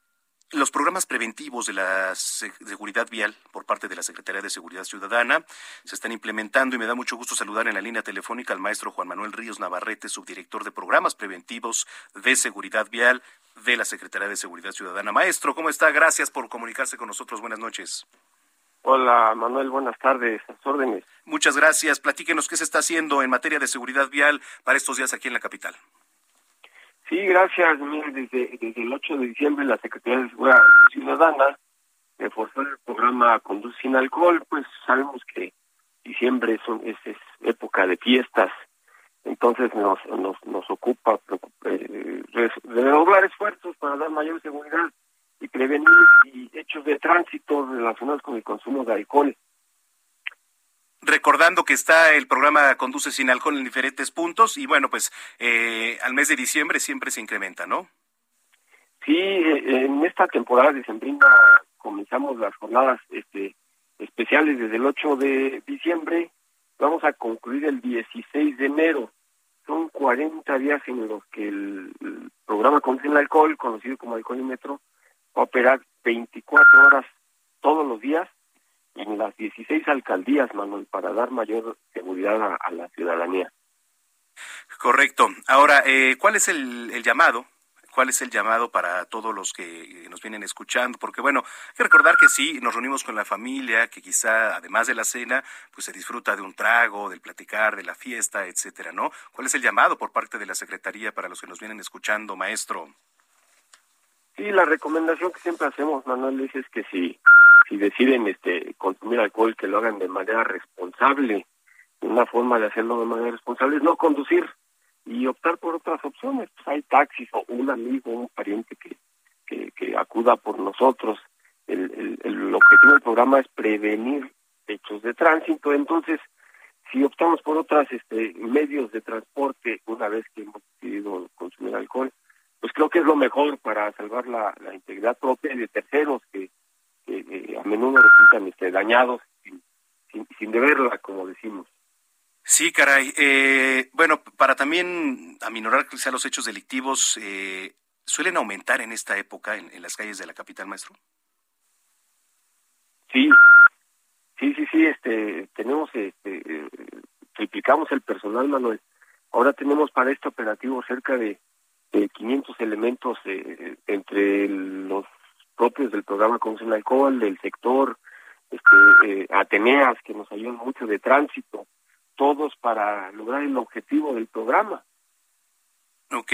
los programas preventivos de la seguridad vial por parte de la Secretaría de Seguridad Ciudadana se están implementando y me da mucho gusto saludar en la línea telefónica al maestro Juan Manuel Ríos Navarrete, subdirector de programas preventivos de seguridad vial de la Secretaría de Seguridad Ciudadana. Maestro, ¿cómo está? Gracias por comunicarse con nosotros. Buenas noches. Hola Manuel, buenas tardes, a sus órdenes. Muchas gracias. Platíquenos qué se está haciendo en materia de seguridad vial para estos días aquí en la capital. Sí, gracias. Mire, desde, el 8 de diciembre la Secretaría de Seguridad Ciudadana reforzó el programa Conduce sin Alcohol, pues sabemos que diciembre es, época de fiestas, entonces nos, nos, nos ocupa eh, redoblar esfuerzos para dar mayor seguridad y prevenir y hechos de tránsito relacionados con el consumo de alcohol. Recordando que está el programa Conduce sin alcohol en diferentes puntos y bueno, pues eh, al mes de diciembre siempre se incrementa, ¿no? Sí, eh, en esta temporada de Sembrina comenzamos las jornadas este, especiales desde el 8 de diciembre. Vamos a concluir el 16 de enero. Son 40 días en los que el, programa Conduce el Alcohol, conocido como Alcoholímetro, va a operar 24 horas todos los días en las 16 alcaldías, Manuel, para dar mayor seguridad a, a la ciudadanía. Correcto. Ahora, eh, ¿cuál es el, el llamado? ¿Cuál es el llamado para todos los que nos vienen escuchando? Porque bueno, hay que recordar que sí, nos reunimos con la familia, que quizá además de la cena, pues se disfruta de un trago, del platicar, de la fiesta, etcétera, ¿no? ¿Cuál es el llamado por parte de la Secretaría para los que nos vienen escuchando, maestro? Sí, la recomendación que siempre hacemos, Manuel, es, es que si, si deciden este consumir alcohol, que lo hagan de manera responsable. Una forma de hacerlo de manera responsable es no conducir y optar por otras opciones. Pues hay taxis o un amigo, un pariente que, que, acuda por nosotros. El, el, el objetivo del programa es prevenir hechos de tránsito. Entonces, si optamos por otras este, medios de transporte una vez que hemos decidido consumir alcohol, pues creo que es lo mejor para salvar la, la integridad propia y de terceros que, eh, a menudo resultan este, dañados sin, sin, sin deberla, como decimos. Sí, caray. Eh, bueno, para también aminorar quizá los hechos delictivos, eh, ¿suelen aumentar en esta época en, en las calles de la capital, maestro? Sí, sí, sí, sí, este, tenemos, este, eh, triplicamos el personal, Manuel. Ahora tenemos para este operativo cerca de, de 500 elementos eh, entre los propios del programa Consumo el Alcohol, del sector, este, eh, Ateneas, que nos ayudan mucho de tránsito, todos para lograr el objetivo del programa. Ok.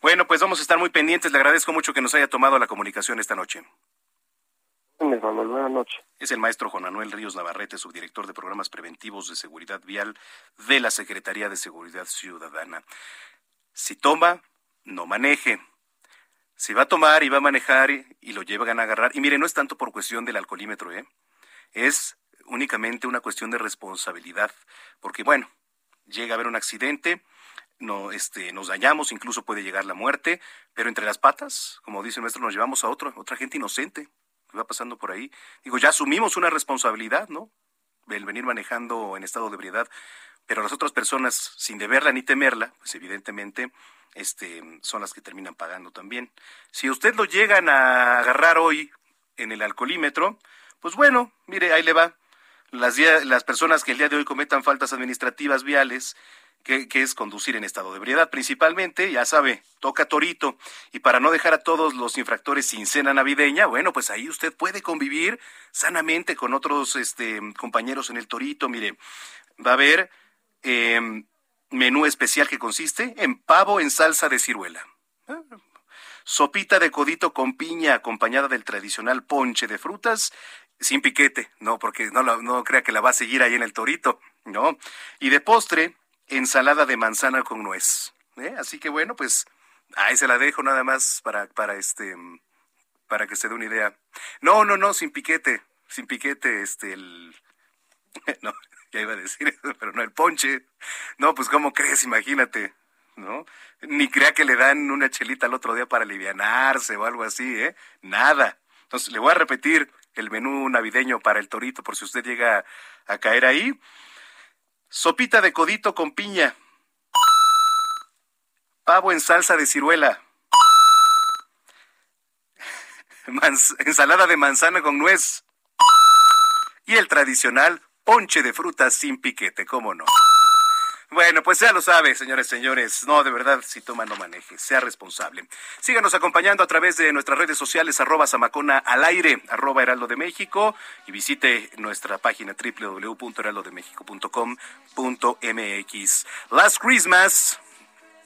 Bueno, pues vamos a estar muy pendientes. Le agradezco mucho que nos haya tomado la comunicación esta noche. Manuel, buenas noches. Es el maestro Juan Manuel Ríos Navarrete, subdirector de programas preventivos de seguridad vial de la Secretaría de Seguridad Ciudadana. Si toma, no maneje. Si va a tomar y va a manejar y, lo llevan a agarrar, y mire, no es tanto por cuestión del alcoholímetro, ¿eh? es únicamente una cuestión de responsabilidad, porque bueno, llega a haber un accidente, no, este, nos dañamos, incluso puede llegar la muerte, pero entre las patas, como dice el maestro, nos llevamos a otro, otra gente inocente que va pasando por ahí. Digo, ya asumimos una responsabilidad, ¿no? El venir manejando en estado de ebriedad, pero las otras personas, sin deberla ni temerla, pues evidentemente este, son las que terminan pagando también. Si usted lo llegan a agarrar hoy en el alcoholímetro, pues bueno, mire, ahí le va. Las, las personas que el día de hoy cometan faltas administrativas viales, que, que es conducir en estado de ebriedad principalmente, ya sabe, toca torito. Y para no dejar a todos los infractores sin cena navideña, bueno, pues ahí usted puede convivir sanamente con otros este, compañeros en el torito. Mire, va a haber eh, menú especial que consiste en pavo en salsa de ciruela. Ah, Sopita de codito con piña acompañada del tradicional ponche de frutas sin piquete, no, porque no crea que la va a seguir ahí en el torito, no. Y de postre, ensalada de manzana con nuez. ¿eh? Así que bueno, pues ahí se la dejo nada más para, para este para que se dé una idea. No, no, no, sin piquete, sin piquete, este, el... [LAUGHS] No, ya iba a decir eso, [LAUGHS] pero no, el ponche. No, pues ¿cómo crees? Imagínate, ¿no? Ni crea que le dan una chelita al otro día para alivianarse o algo así, ¿eh? Nada. Entonces, le voy a repetir el menú navideño para el torito, por si usted llega a caer ahí. Sopita de codito con piña. Pavo en salsa de ciruela. [LAUGHS] Ensalada de manzana con nuez. Y el tradicional ponche de frutas sin piquete, ¿cómo no? Bueno, pues ya lo sabe, señores, señores. No, de verdad, si toma, no maneje. Sea responsable. Síganos acompañando a través de nuestras redes sociales, arroba Samacona al aire, arroba Heraldo de México, y visite nuestra página www.heraldodemexico.com.mx. Last Christmas,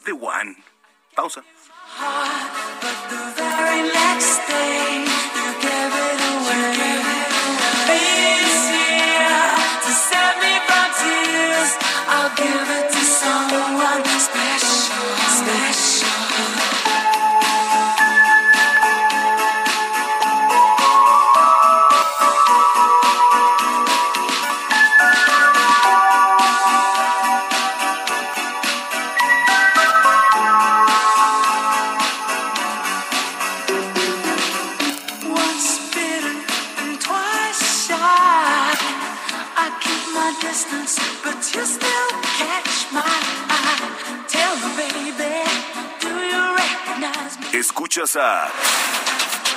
The One. Pausa. Day, give it Escuchas a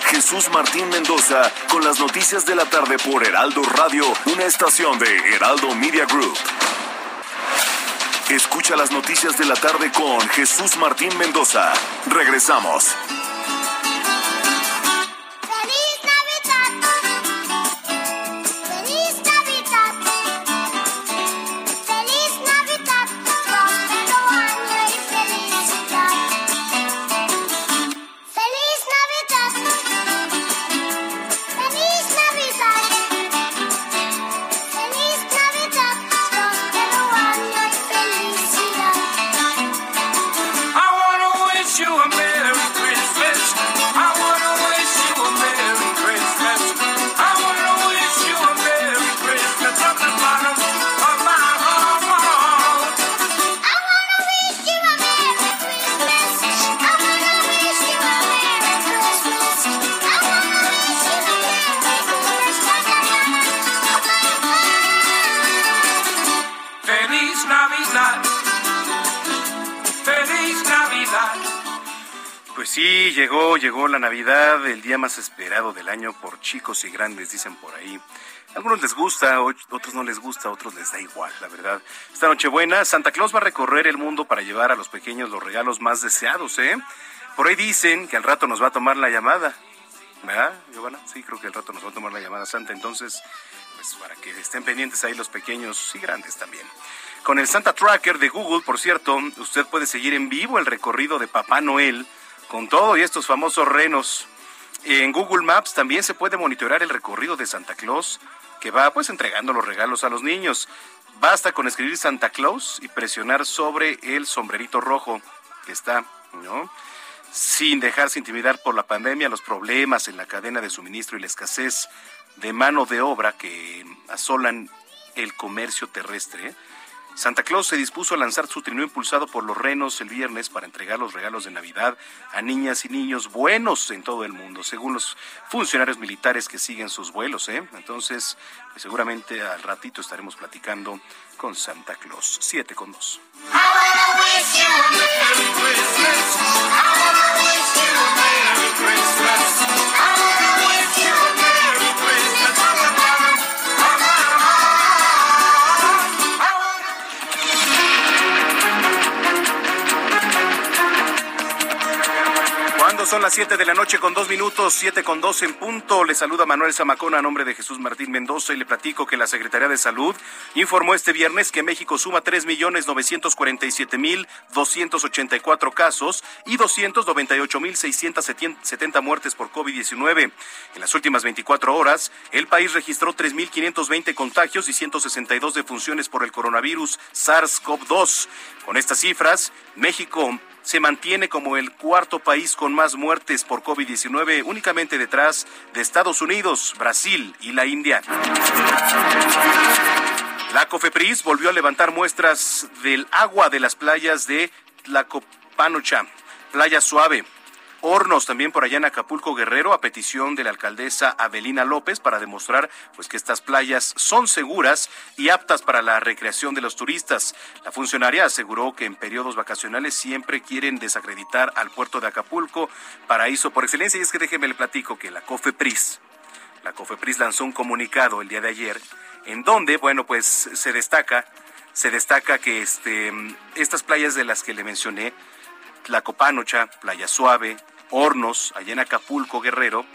Jesús Martín Mendoza con las noticias de la tarde por Heraldo Radio, una estación de Heraldo Media Group. Escucha las noticias de la tarde con Jesús Martín Mendoza. Regresamos. Navidad, el día más esperado del año por chicos y grandes, dicen por ahí. Algunos les gusta, otros no les gusta, otros les da igual, la verdad. Esta Nochebuena, Santa Claus va a recorrer el mundo para llevar a los pequeños los regalos más deseados, ¿eh? Por ahí dicen que al rato nos va a tomar la llamada. ¿Verdad, Giovanna? Sí, creo que al rato nos va a tomar la llamada Santa, entonces, pues para que estén pendientes ahí los pequeños y grandes también. Con el Santa Tracker de Google, por cierto, usted puede seguir en vivo el recorrido de Papá Noel con todo y estos famosos renos. En Google Maps también se puede monitorear el recorrido de Santa Claus que va pues entregando los regalos a los niños. Basta con escribir Santa Claus y presionar sobre el sombrerito rojo que está, ¿no? Sin dejarse intimidar por la pandemia, los problemas en la cadena de suministro y la escasez de mano de obra que asolan el comercio terrestre. Santa Claus se dispuso a lanzar su trineo impulsado por los renos el viernes para entregar los regalos de Navidad a niñas y niños buenos en todo el mundo, según los funcionarios militares que siguen sus vuelos. ¿eh? Entonces, pues seguramente al ratito estaremos platicando con Santa Claus. Siete con dos. I wanna wish you a Merry Christmas. I wanna wish you a Merry Christmas. I wanna wish you a Son las 7 de la noche con dos minutos, 7 con dos en punto, le saluda Manuel Zamacona a nombre de Jesús Martín Mendoza y le platico que la Secretaría de Salud informó este viernes que México suma 3.947.284 casos y 298.670 muertes por COVID-19. En las últimas 24 horas, el país registró 3.520 contagios y 162 defunciones por el coronavirus SARS-CoV-2. Con estas cifras, México se mantiene como el cuarto país con más muertes por COVID-19, únicamente detrás de Estados Unidos, Brasil y la India. La COFEPRIS volvió a levantar muestras del agua de las playas de Tlacopanocha, Playa Suave, Hornos también por allá en Acapulco Guerrero a petición de la alcaldesa Avelina López para demostrar pues que estas playas son seguras y aptas para la recreación de los turistas. La funcionaria aseguró que en periodos vacacionales siempre quieren desacreditar al puerto de Acapulco, paraíso por excelencia y es que déjeme le platico que la COFEPRIS la COFEPRIS lanzó un comunicado el día de ayer en donde, bueno, pues se destaca se destaca que este estas playas de las que le mencioné Tlacopanocha, Playa Suave, Hornos, allá en Acapulco, Guerrero,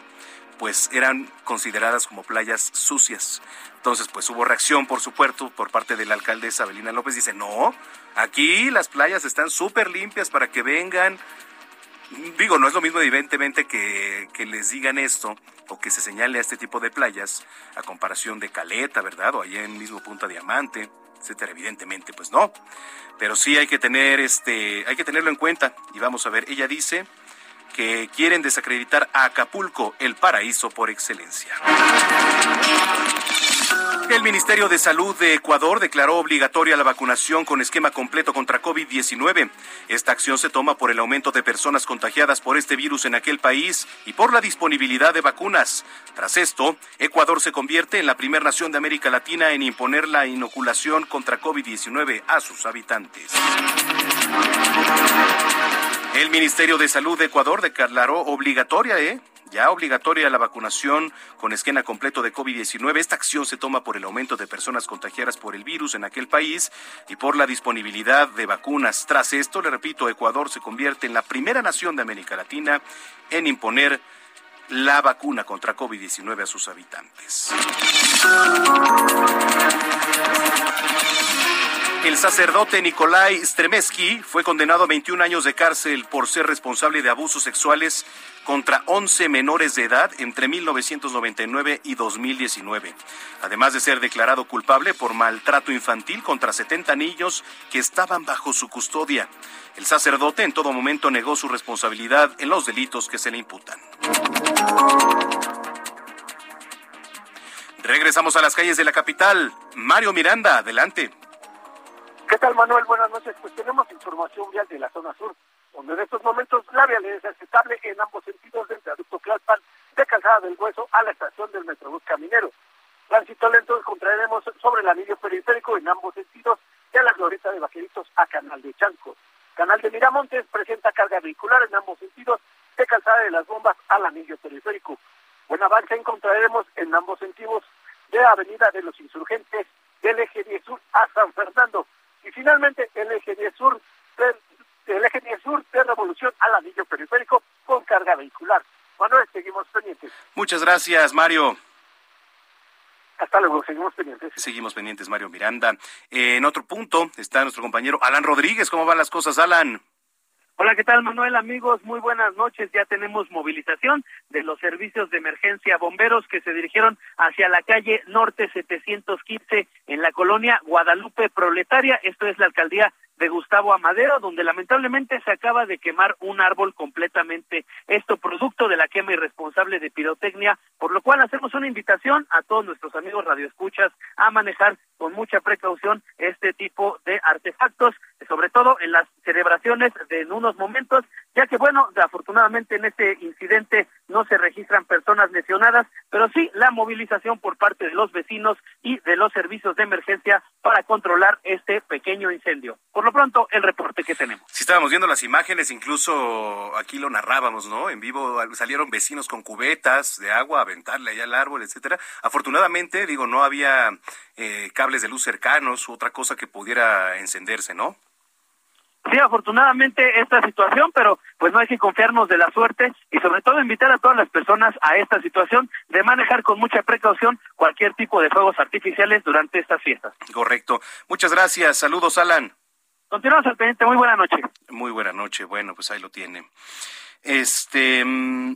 pues eran consideradas como playas sucias. Entonces, pues hubo reacción, por supuesto, por parte de la alcaldesa Abelina López. Dice, no, aquí las playas están súper limpias para que vengan. Digo, no es lo mismo evidentemente que, que les digan esto o que se señale a este tipo de playas a comparación de Caleta, ¿verdad? O allá en mismo Punta Diamante, etcétera. Evidentemente, pues no. Pero sí hay que tener este, hay que tenerlo en cuenta. Y vamos a ver, ella dice que quieren desacreditar a Acapulco, el paraíso por excelencia. El Ministerio de Salud de Ecuador declaró obligatoria la vacunación con esquema completo contra COVID-19. Esta acción se toma por el aumento de personas contagiadas por este virus en aquel país y por la disponibilidad de vacunas. Tras esto, Ecuador se convierte en la primera nación de América Latina en imponer la inoculación contra COVID-19 a sus habitantes. El Ministerio de Salud de Ecuador declaró obligatoria, ¿eh? Ya obligatoria la vacunación con esquema completo de COVID-19. Esta acción se toma por el aumento de personas contagiadas por el virus en aquel país y por la disponibilidad de vacunas. Tras esto, le repito, Ecuador se convierte en la primera nación de América Latina en imponer la vacuna contra COVID-19 a sus habitantes. El sacerdote Nikolai Stremetsky fue condenado a 21 años de cárcel por ser responsable de abusos sexuales contra 11 menores de edad entre 1999 y 2019, además de ser declarado culpable por maltrato infantil contra 70 niños que estaban bajo su custodia. El sacerdote en todo momento negó su responsabilidad en los delitos que se le imputan. Regresamos a las calles de la capital. Mario Miranda, adelante. ¿Qué tal, Manuel? Buenas noches. Pues tenemos información vial de la zona sur, donde en estos momentos la vialidad es aceptable en ambos sentidos del viaducto Tlalpan de Calzada del Hueso a la estación del Metrobús Caminero. Tránsito lento encontraremos sobre el anillo periférico en ambos sentidos de la glorieta de Vaqueritos a Canal de Chanco. Canal de Miramontes presenta carga vehicular en ambos sentidos de Calzada de las Bombas al anillo periférico. Buen avance encontraremos en ambos sentidos de Avenida de los Insurgentes del eje 10 sur a San Fernando y finalmente el eje 10 sur del eje 10 sur de Revolución al anillo periférico con carga vehicular. Manuel, seguimos pendientes. Muchas gracias, Mario. Hasta luego, seguimos pendientes. Seguimos pendientes, Mario Miranda. En otro punto está nuestro compañero Alan Rodríguez. ¿Cómo van las cosas, Alan? Hola, ¿qué tal Manuel? Amigos, muy buenas noches. Ya tenemos movilización de los servicios de emergencia bomberos que se dirigieron hacia la calle Norte 715 en la colonia Guadalupe Proletaria. Esto es la alcaldía de Gustavo Amadero, donde lamentablemente se acaba de quemar un árbol completamente. Esto producto de la quema irresponsable de pirotecnia, por lo cual hacemos una invitación a todos nuestros amigos radioescuchas a manejar con mucha precaución este tipo de artefactos, sobre todo en las celebraciones de en unos momentos, ya que bueno, afortunadamente en este incidente no se registran personas lesionadas, pero sí la movilización por parte de los vecinos y de los servicios de emergencia para controlar este pequeño incendio. Por lo pronto, el reporte que tenemos. Sí, estábamos viendo las imágenes, incluso aquí lo narrábamos, ¿no? En vivo salieron vecinos con cubetas de agua a aventarle allá al árbol, etcétera. Afortunadamente, digo, no había eh, cables de luz cercanos u otra cosa que pudiera encenderse, ¿no? Sí, afortunadamente esta situación, pero pues no hay que confiarnos de la suerte y sobre todo invitar a todas las personas a esta situación de manejar con mucha precaución cualquier tipo de fuegos artificiales durante estas fiestas. Correcto. Muchas gracias. Saludos, Alan. Continuamos al pendiente. Muy buena noche. Muy buena noche. Bueno, pues ahí lo tiene. Este, mm,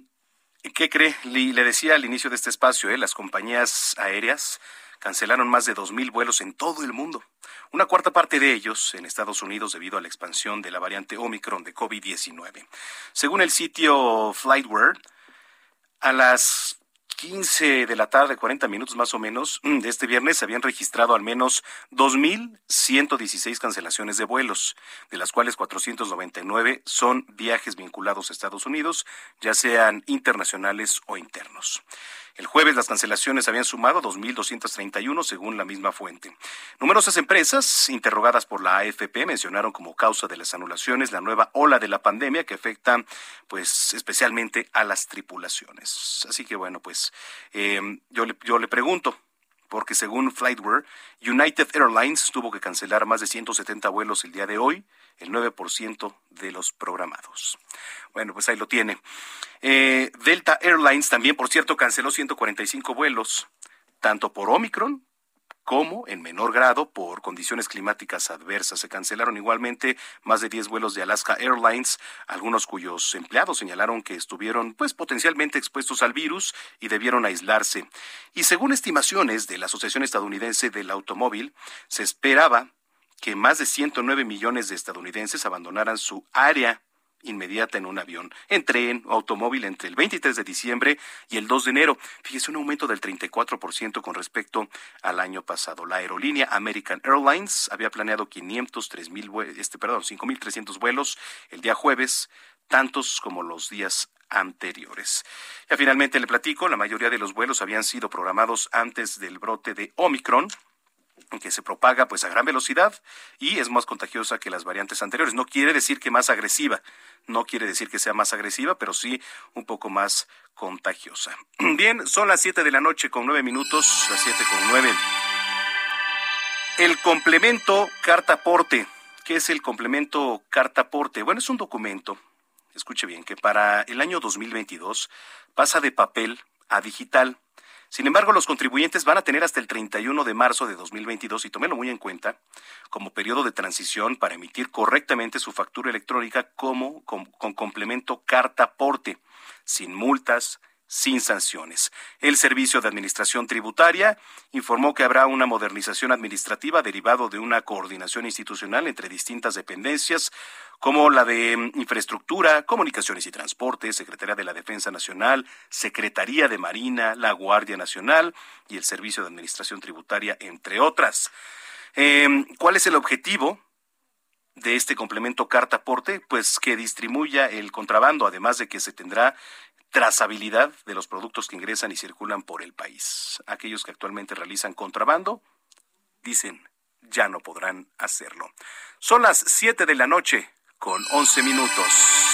¿qué cree? Le, le decía al inicio de este espacio, ¿eh? las compañías aéreas cancelaron más de 2.000 vuelos en todo el mundo. Una cuarta parte de ellos en Estados Unidos debido a la expansión de la variante Omicron de COVID-19. Según el sitio Flightware, a las 15 de la tarde, 40 minutos más o menos, de este viernes se habían registrado al menos 2.116 cancelaciones de vuelos, de las cuales 499 son viajes vinculados a Estados Unidos, ya sean internacionales o internos. El jueves las cancelaciones habían sumado 2.231 según la misma fuente. Numerosas empresas interrogadas por la AFP mencionaron como causa de las anulaciones la nueva ola de la pandemia que afecta pues especialmente a las tripulaciones. Así que bueno, pues eh, yo, le, yo le pregunto, porque según Flightware, United Airlines tuvo que cancelar más de 170 vuelos el día de hoy, el 9% de los programados. Bueno, pues ahí lo tiene. Eh, Delta Airlines también, por cierto, canceló 145 vuelos, tanto por Omicron como en menor grado por condiciones climáticas adversas. Se cancelaron igualmente más de 10 vuelos de Alaska Airlines, algunos cuyos empleados señalaron que estuvieron pues potencialmente expuestos al virus y debieron aislarse. Y según estimaciones de la Asociación Estadounidense del Automóvil, se esperaba que más de 109 millones de estadounidenses abandonaran su área inmediata en un avión, en tren o automóvil entre el 23 de diciembre y el 2 de enero. Fíjese, un aumento del 34% con respecto al año pasado. La aerolínea American Airlines había planeado 503 mil, este, perdón, 5.300 vuelos el día jueves, tantos como los días anteriores. Ya finalmente le platico, la mayoría de los vuelos habían sido programados antes del brote de Omicron, que se propaga pues a gran velocidad y es más contagiosa que las variantes anteriores. No quiere decir que más agresiva, no quiere decir que sea más agresiva, pero sí un poco más contagiosa. [CLEARS THROAT] Bien, son las 7 de la noche con 9 minutos, las 7 con 9. El complemento carta-aporte. ¿Qué es el complemento carta-aporte? Bueno, es un documento, escuche bien, que para el año 2022 pasa de papel a digital. Sin embargo, los contribuyentes van a tener hasta el 31 de marzo de 2022, y tómelo muy en cuenta, como periodo de transición para emitir correctamente su factura electrónica como con, con complemento carta aporte, sin multas, sin sanciones. El Servicio de Administración Tributaria informó que habrá una modernización administrativa derivado de una coordinación institucional entre distintas dependencias, como la de mm, Infraestructura, Comunicaciones y Transportes, Secretaría de la Defensa Nacional, Secretaría de Marina, la Guardia Nacional y el Servicio de Administración Tributaria, entre otras. Eh, ¿Cuál es el objetivo? de este complemento carta aporte, pues que distribuya el contrabando, además de que se tendrá trazabilidad de los productos que ingresan y circulan por el país. Aquellos que actualmente realizan contrabando dicen ya no podrán hacerlo. Son las 7 de la noche con 11 minutos.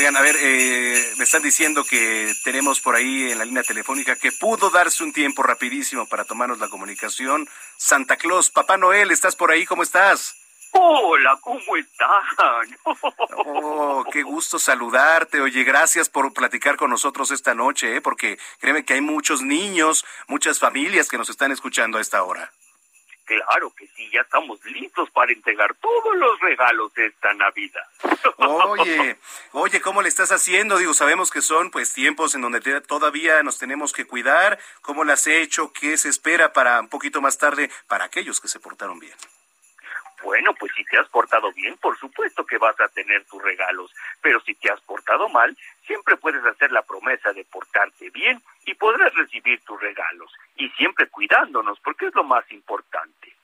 Oigan, a ver, eh, me están diciendo que tenemos por ahí en la línea telefónica que pudo darse un tiempo rapidísimo para tomarnos la comunicación. Santa Claus, Papá Noel, ¿estás por ahí? ¿Cómo estás? Hola, ¿cómo están? Oh, qué gusto saludarte. Oye, gracias por platicar con nosotros esta noche, ¿eh? porque créeme que hay muchos niños, muchas familias que nos están escuchando a esta hora. Claro que sí, ya estamos listos para entregar todos los regalos de esta Navidad. Oye, [LAUGHS] oye, ¿cómo le estás haciendo? Digo, sabemos que son pues tiempos en donde te- todavía nos tenemos que cuidar. ¿Cómo lo has hecho? ¿Qué se espera para un poquito más tarde para aquellos que se portaron bien? Bueno, pues si te has portado bien, por supuesto que vas a tener tus regalos, pero si te has portado mal, siempre puedes hacer la promesa de portarte bien y podrás recibir tus regalos, y siempre cuidándonos, porque es lo más importante.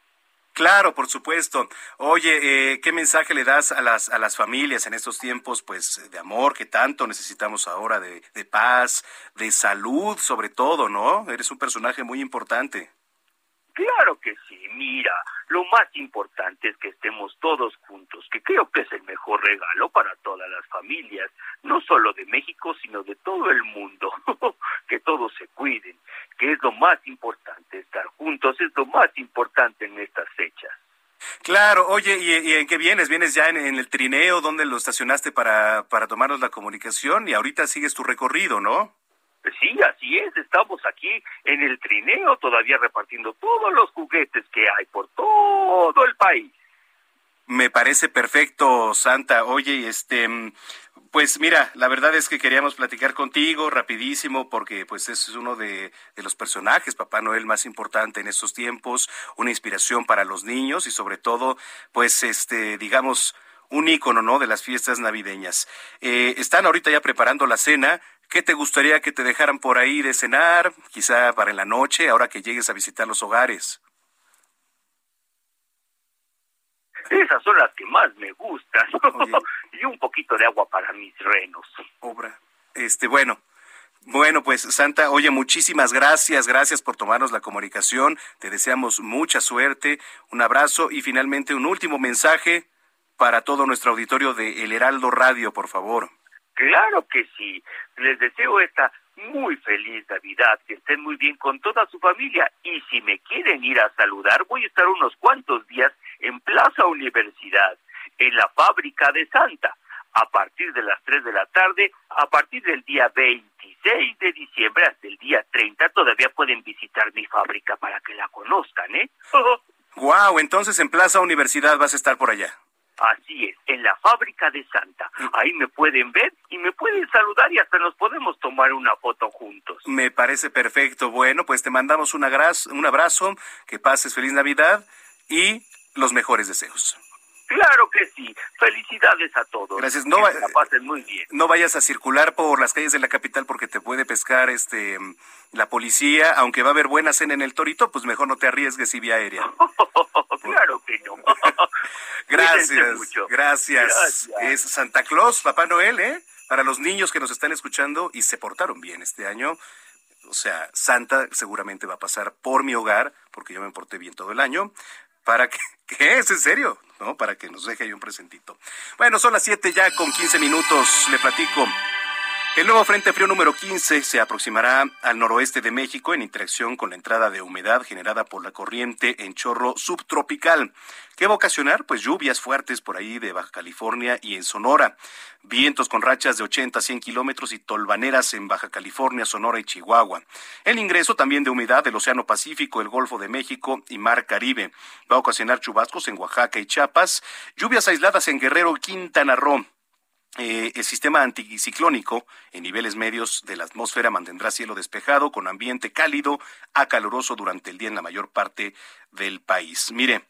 Claro, por supuesto. Oye, eh, ¿qué mensaje le das a las, a las familias en estos tiempos, pues, de amor que tanto necesitamos ahora, de, de paz, de salud, sobre todo, ¿no? Eres un personaje muy importante. Claro que sí, mira, lo más importante es que estemos todos juntos, que creo que es el mejor regalo para todas las familias, no solo de México, sino de todo el mundo, [LAUGHS] que todos se cuiden, que es lo más importante, estar juntos es lo más importante en estas fechas. Claro, oye, ¿y, en qué vienes? ¿Vienes ya en, en el trineo donde lo estacionaste para, para tomarnos la comunicación y ahorita sigues tu recorrido, ¿no? Sí, así es, estamos aquí en el trineo todavía repartiendo todos los juguetes que hay por todo el país. Me parece perfecto, Santa. Oye, este, mm, Pues mira, la verdad es que queríamos platicar contigo rapidísimo porque pues es uno de, de, los personajes, Papá Noel, más importante en estos tiempos, una inspiración para los niños y sobre todo, pues este, digamos, un ícono, ¿no? De las fiestas navideñas. Eh, están ahorita ya preparando la cena. ¿Qué te gustaría que te dejaran por ahí de cenar? Quizá para en la noche, ahora que llegues a visitar los hogares. Esas son las que más me gustan. [LAUGHS] y un poquito de agua para mis renos. Obra. Este, bueno. Bueno, pues Santa, oye, muchísimas gracias, gracias por tomarnos la comunicación, te deseamos mucha suerte, un abrazo y finalmente un último mensaje para todo nuestro auditorio de El Heraldo Radio, por favor. Claro que sí, les deseo esta muy feliz Navidad, que estén muy bien con toda su familia y si me quieren ir a saludar voy a estar unos cuantos días en Plaza Universidad, en la fábrica de Santa, a partir de las 3 de la tarde, a partir del día 26 de diciembre hasta el día 30, todavía pueden visitar mi fábrica para que la conozcan, ¿eh? [LAUGHS] Guau, wow, entonces en Plaza Universidad vas a estar por allá. Así es, en la fábrica de Santa. Ahí me pueden ver y me pueden saludar y hasta nos podemos tomar una foto juntos. Me parece perfecto. Bueno, pues te mandamos un abrazo, un abrazo que pases feliz Navidad y los mejores deseos. Claro que sí. Felicidades a todos. Gracias. No, que la pasen muy bien. No vayas a circular por las calles de la capital porque te puede pescar este la policía, aunque va a haber buena cena en el Torito, pues mejor no te arriesgues y vía aérea. [LAUGHS] claro que no. [LAUGHS] gracias, gracias. Gracias. Es Santa Claus, Papá Noel, ¿eh? Para los niños que nos están escuchando y se portaron bien este año. O sea, Santa seguramente va a pasar por mi hogar, porque yo me porté bien todo el año, para que, [LAUGHS] ¿qué es? ¿En serio? ¿No? Para que nos deje ahí un presentito. Bueno, son las 7 ya con 15 minutos, le platico. El nuevo Frente Frío número 15 se aproximará al noroeste de México en interacción con la entrada de humedad generada por la corriente en chorro subtropical. ¿Qué va a ocasionar? Pues lluvias fuertes por ahí de Baja California y en Sonora. Vientos con rachas de 80 a 100 kilómetros y tolvaneras en Baja California, Sonora y Chihuahua. El ingreso también de humedad del Océano Pacífico, el Golfo de México y Mar Caribe. Va a ocasionar chubascos en Oaxaca y Chiapas. Lluvias aisladas en Guerrero Quintana Roo. Eh, el sistema anticiclónico en niveles medios de la atmósfera mantendrá cielo despejado con ambiente cálido a caluroso durante el día en la mayor parte del país. Mire,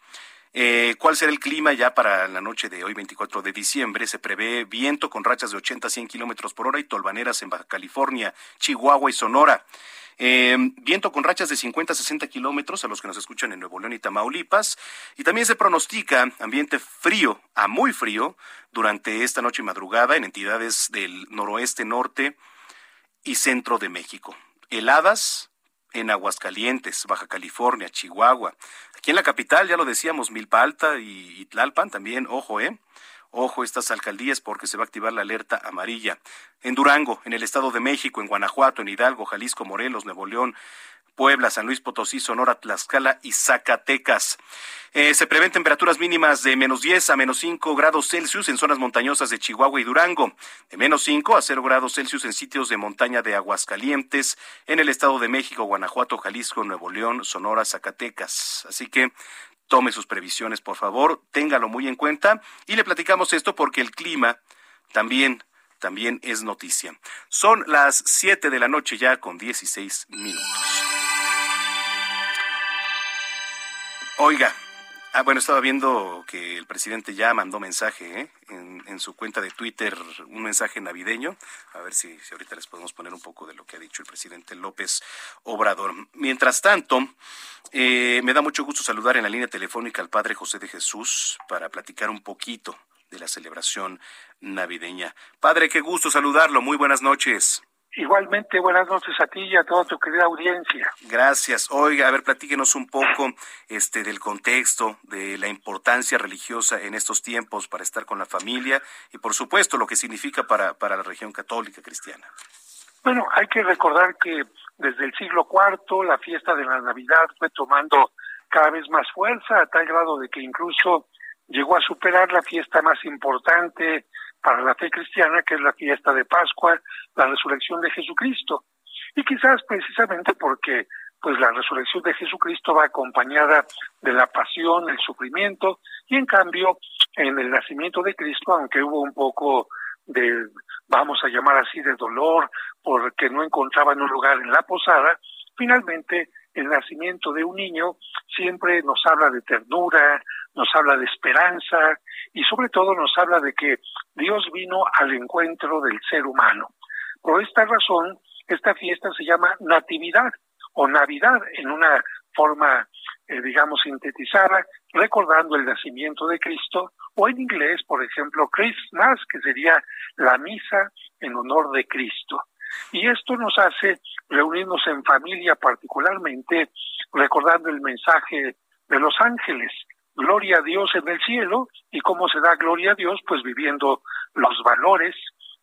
eh, ¿Cuál será el clima ya para la noche de hoy, 24 de diciembre? Se prevé viento con rachas de 80 a 100 kilómetros por hora y tolvaneras en Baja California, Chihuahua y Sonora. Eh, viento con rachas de 50 a 60 kilómetros a los que nos escuchan en Nuevo León y Tamaulipas. Y también se pronostica ambiente frío a muy frío durante esta noche y madrugada en entidades del noroeste, norte y centro de México. Heladas en Aguascalientes, Baja California, Chihuahua. Aquí en la capital, ya lo decíamos, Milpa Alta y Tlalpan también, ojo, ¿eh? Ojo estas alcaldías porque se va a activar la alerta amarilla. En Durango, en el Estado de México, en Guanajuato, en Hidalgo, Jalisco, Morelos, Nuevo León, Puebla, San Luis Potosí, Sonora, Tlaxcala y Zacatecas. Eh, se prevén temperaturas mínimas de menos 10 a menos 5 grados Celsius en zonas montañosas de Chihuahua y Durango, de menos 5 a 0 grados Celsius en sitios de montaña de Aguascalientes, en el Estado de México, Guanajuato, Jalisco, Nuevo León, Sonora, Zacatecas. Así que tome sus previsiones, por favor, téngalo muy en cuenta y le platicamos esto porque el clima también también es noticia. Son las 7 de la noche ya con 16 minutos. Oiga, ah, bueno, estaba viendo que el presidente ya mandó mensaje ¿eh? en, su cuenta de Twitter, un mensaje navideño. A ver si, si, ahorita les podemos poner un poco de lo que ha dicho el presidente López Obrador. Mientras tanto, eh, me da mucho gusto saludar en la línea telefónica al padre José de Jesús para platicar un poquito de la celebración navideña. Padre, qué gusto saludarlo. Muy buenas noches. Igualmente, buenas noches a ti y a toda tu querida audiencia. Gracias. Oiga, a ver, platíquenos un poco este del contexto, de la importancia religiosa en estos tiempos para estar con la familia y, por supuesto, lo que significa para, para la región católica cristiana. Bueno, hay que recordar que desde el siglo IV la fiesta de la Navidad fue tomando cada vez más fuerza, a tal grado de que incluso llegó a superar la fiesta más importante para la fe cristiana, que es la fiesta de Pascua, la resurrección de Jesucristo. Y quizás precisamente porque pues la resurrección de Jesucristo va acompañada de la pasión, el sufrimiento, y en cambio en el nacimiento de Cristo, aunque hubo un poco de, vamos a llamar así, de dolor, porque no encontraban un lugar en la posada, finalmente el nacimiento de un niño siempre nos habla de ternura, nos habla de esperanza y sobre todo nos habla de que Dios vino al encuentro del ser humano. Por esta razón, esta fiesta se llama Natividad o Navidad en una forma, eh, digamos, sintetizada, recordando el nacimiento de Cristo, o en inglés, por ejemplo, Christmas, que sería la misa en honor de Cristo. Y esto nos hace reunirnos en familia particularmente recordando el mensaje de los ángeles, gloria a Dios en el cielo, y cómo se da gloria a Dios, pues viviendo los valores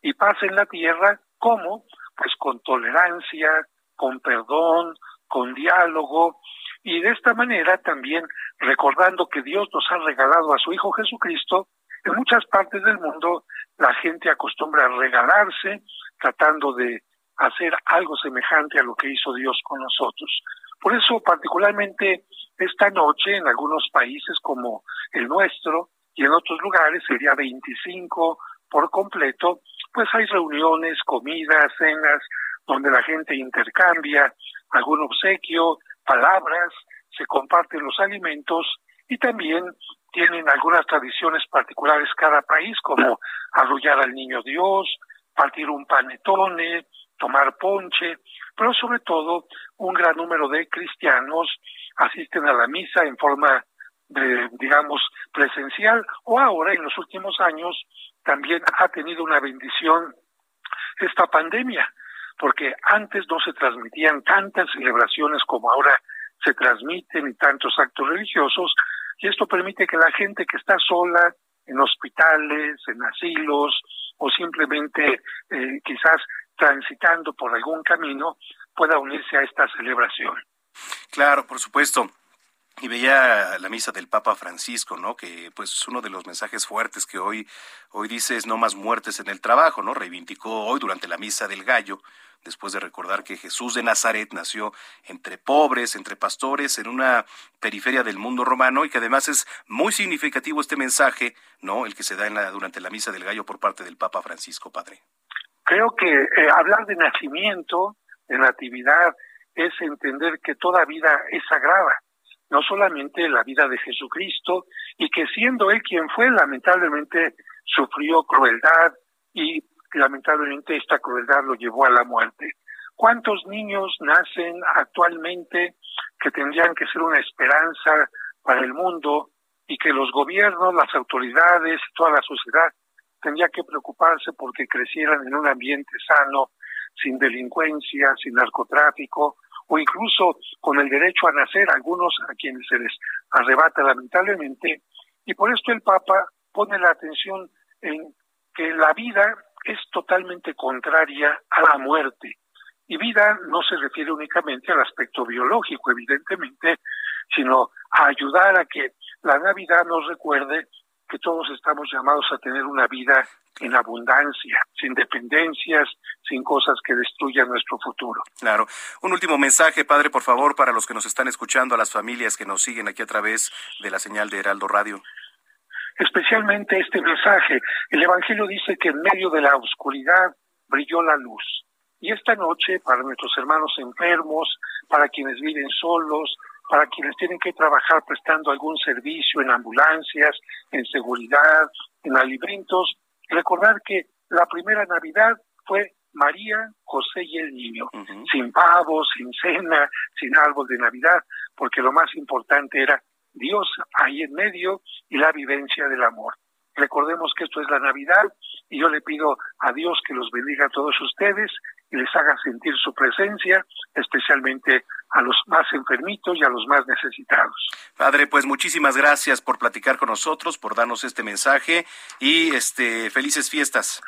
y paz en la tierra, ¿cómo? Pues con tolerancia, con perdón, con diálogo, y de esta manera también recordando que Dios nos ha regalado a su Hijo Jesucristo, en muchas partes del mundo la gente acostumbra a regalarse tratando de hacer algo semejante a lo que hizo Dios con nosotros. Por eso, particularmente esta noche, en algunos países como el nuestro y en otros lugares, el día 25 por completo, pues hay reuniones, comidas, cenas, donde la gente intercambia algún obsequio, palabras, se comparten los alimentos y también tienen algunas tradiciones particulares cada país, como arrullar al niño Dios, partir un panetone, tomar ponche, pero sobre todo un gran número de cristianos asisten a la misa en forma de, digamos, presencial o ahora en los últimos años también ha tenido una bendición esta pandemia, porque antes no se transmitían tantas celebraciones como ahora se transmiten y tantos actos religiosos, y esto permite que la gente que está sola en hospitales, en asilos o simplemente eh, quizás transitando por algún camino pueda unirse a esta celebración. Claro, por supuesto. Y veía la misa del Papa Francisco, ¿no? Que pues uno de los mensajes fuertes que hoy hoy dice es no más muertes en el trabajo, ¿no? Reivindicó hoy durante la misa del gallo después de recordar que Jesús de Nazaret nació entre pobres, entre pastores, en una periferia del mundo romano y que además es muy significativo este mensaje, ¿no? El que se da en la, durante la misa del gallo por parte del Papa Francisco, padre. Creo que eh, hablar de nacimiento, de natividad, es entender que toda vida es sagrada, no solamente la vida de Jesucristo, y que siendo Él quien fue, lamentablemente sufrió crueldad y lamentablemente esta crueldad lo llevó a la muerte. ¿Cuántos niños nacen actualmente que tendrían que ser una esperanza para el mundo y que los gobiernos, las autoridades, toda la sociedad tendría que preocuparse porque crecieran en un ambiente sano, sin delincuencia, sin narcotráfico o incluso con el derecho a nacer, algunos a quienes se les arrebata lamentablemente. Y por esto el Papa pone la atención en que la vida es totalmente contraria a la muerte. Y vida no se refiere únicamente al aspecto biológico, evidentemente, sino a ayudar a que la Navidad nos recuerde que todos estamos llamados a tener una vida en abundancia, sin dependencias, sin cosas que destruyan nuestro futuro. Claro. Un último mensaje, padre, por favor, para los que nos están escuchando, a las familias que nos siguen aquí a través de la señal de Heraldo Radio especialmente este mensaje. El Evangelio dice que en medio de la oscuridad brilló la luz. Y esta noche, para nuestros hermanos enfermos, para quienes viven solos, para quienes tienen que trabajar prestando algún servicio en ambulancias, en seguridad, en alimentos, recordar que la primera Navidad fue María, José y el niño, sin pavos, sin cena, sin árbol de Navidad, porque lo más importante era Dios ahí en medio y la vivencia del amor. Recordemos que esto es la Navidad y yo le pido a Dios que los bendiga a todos ustedes y les haga sentir su presencia, especialmente a los más enfermitos y a los más necesitados. Padre, pues muchísimas gracias por platicar con nosotros, por darnos este mensaje y este felices fiestas.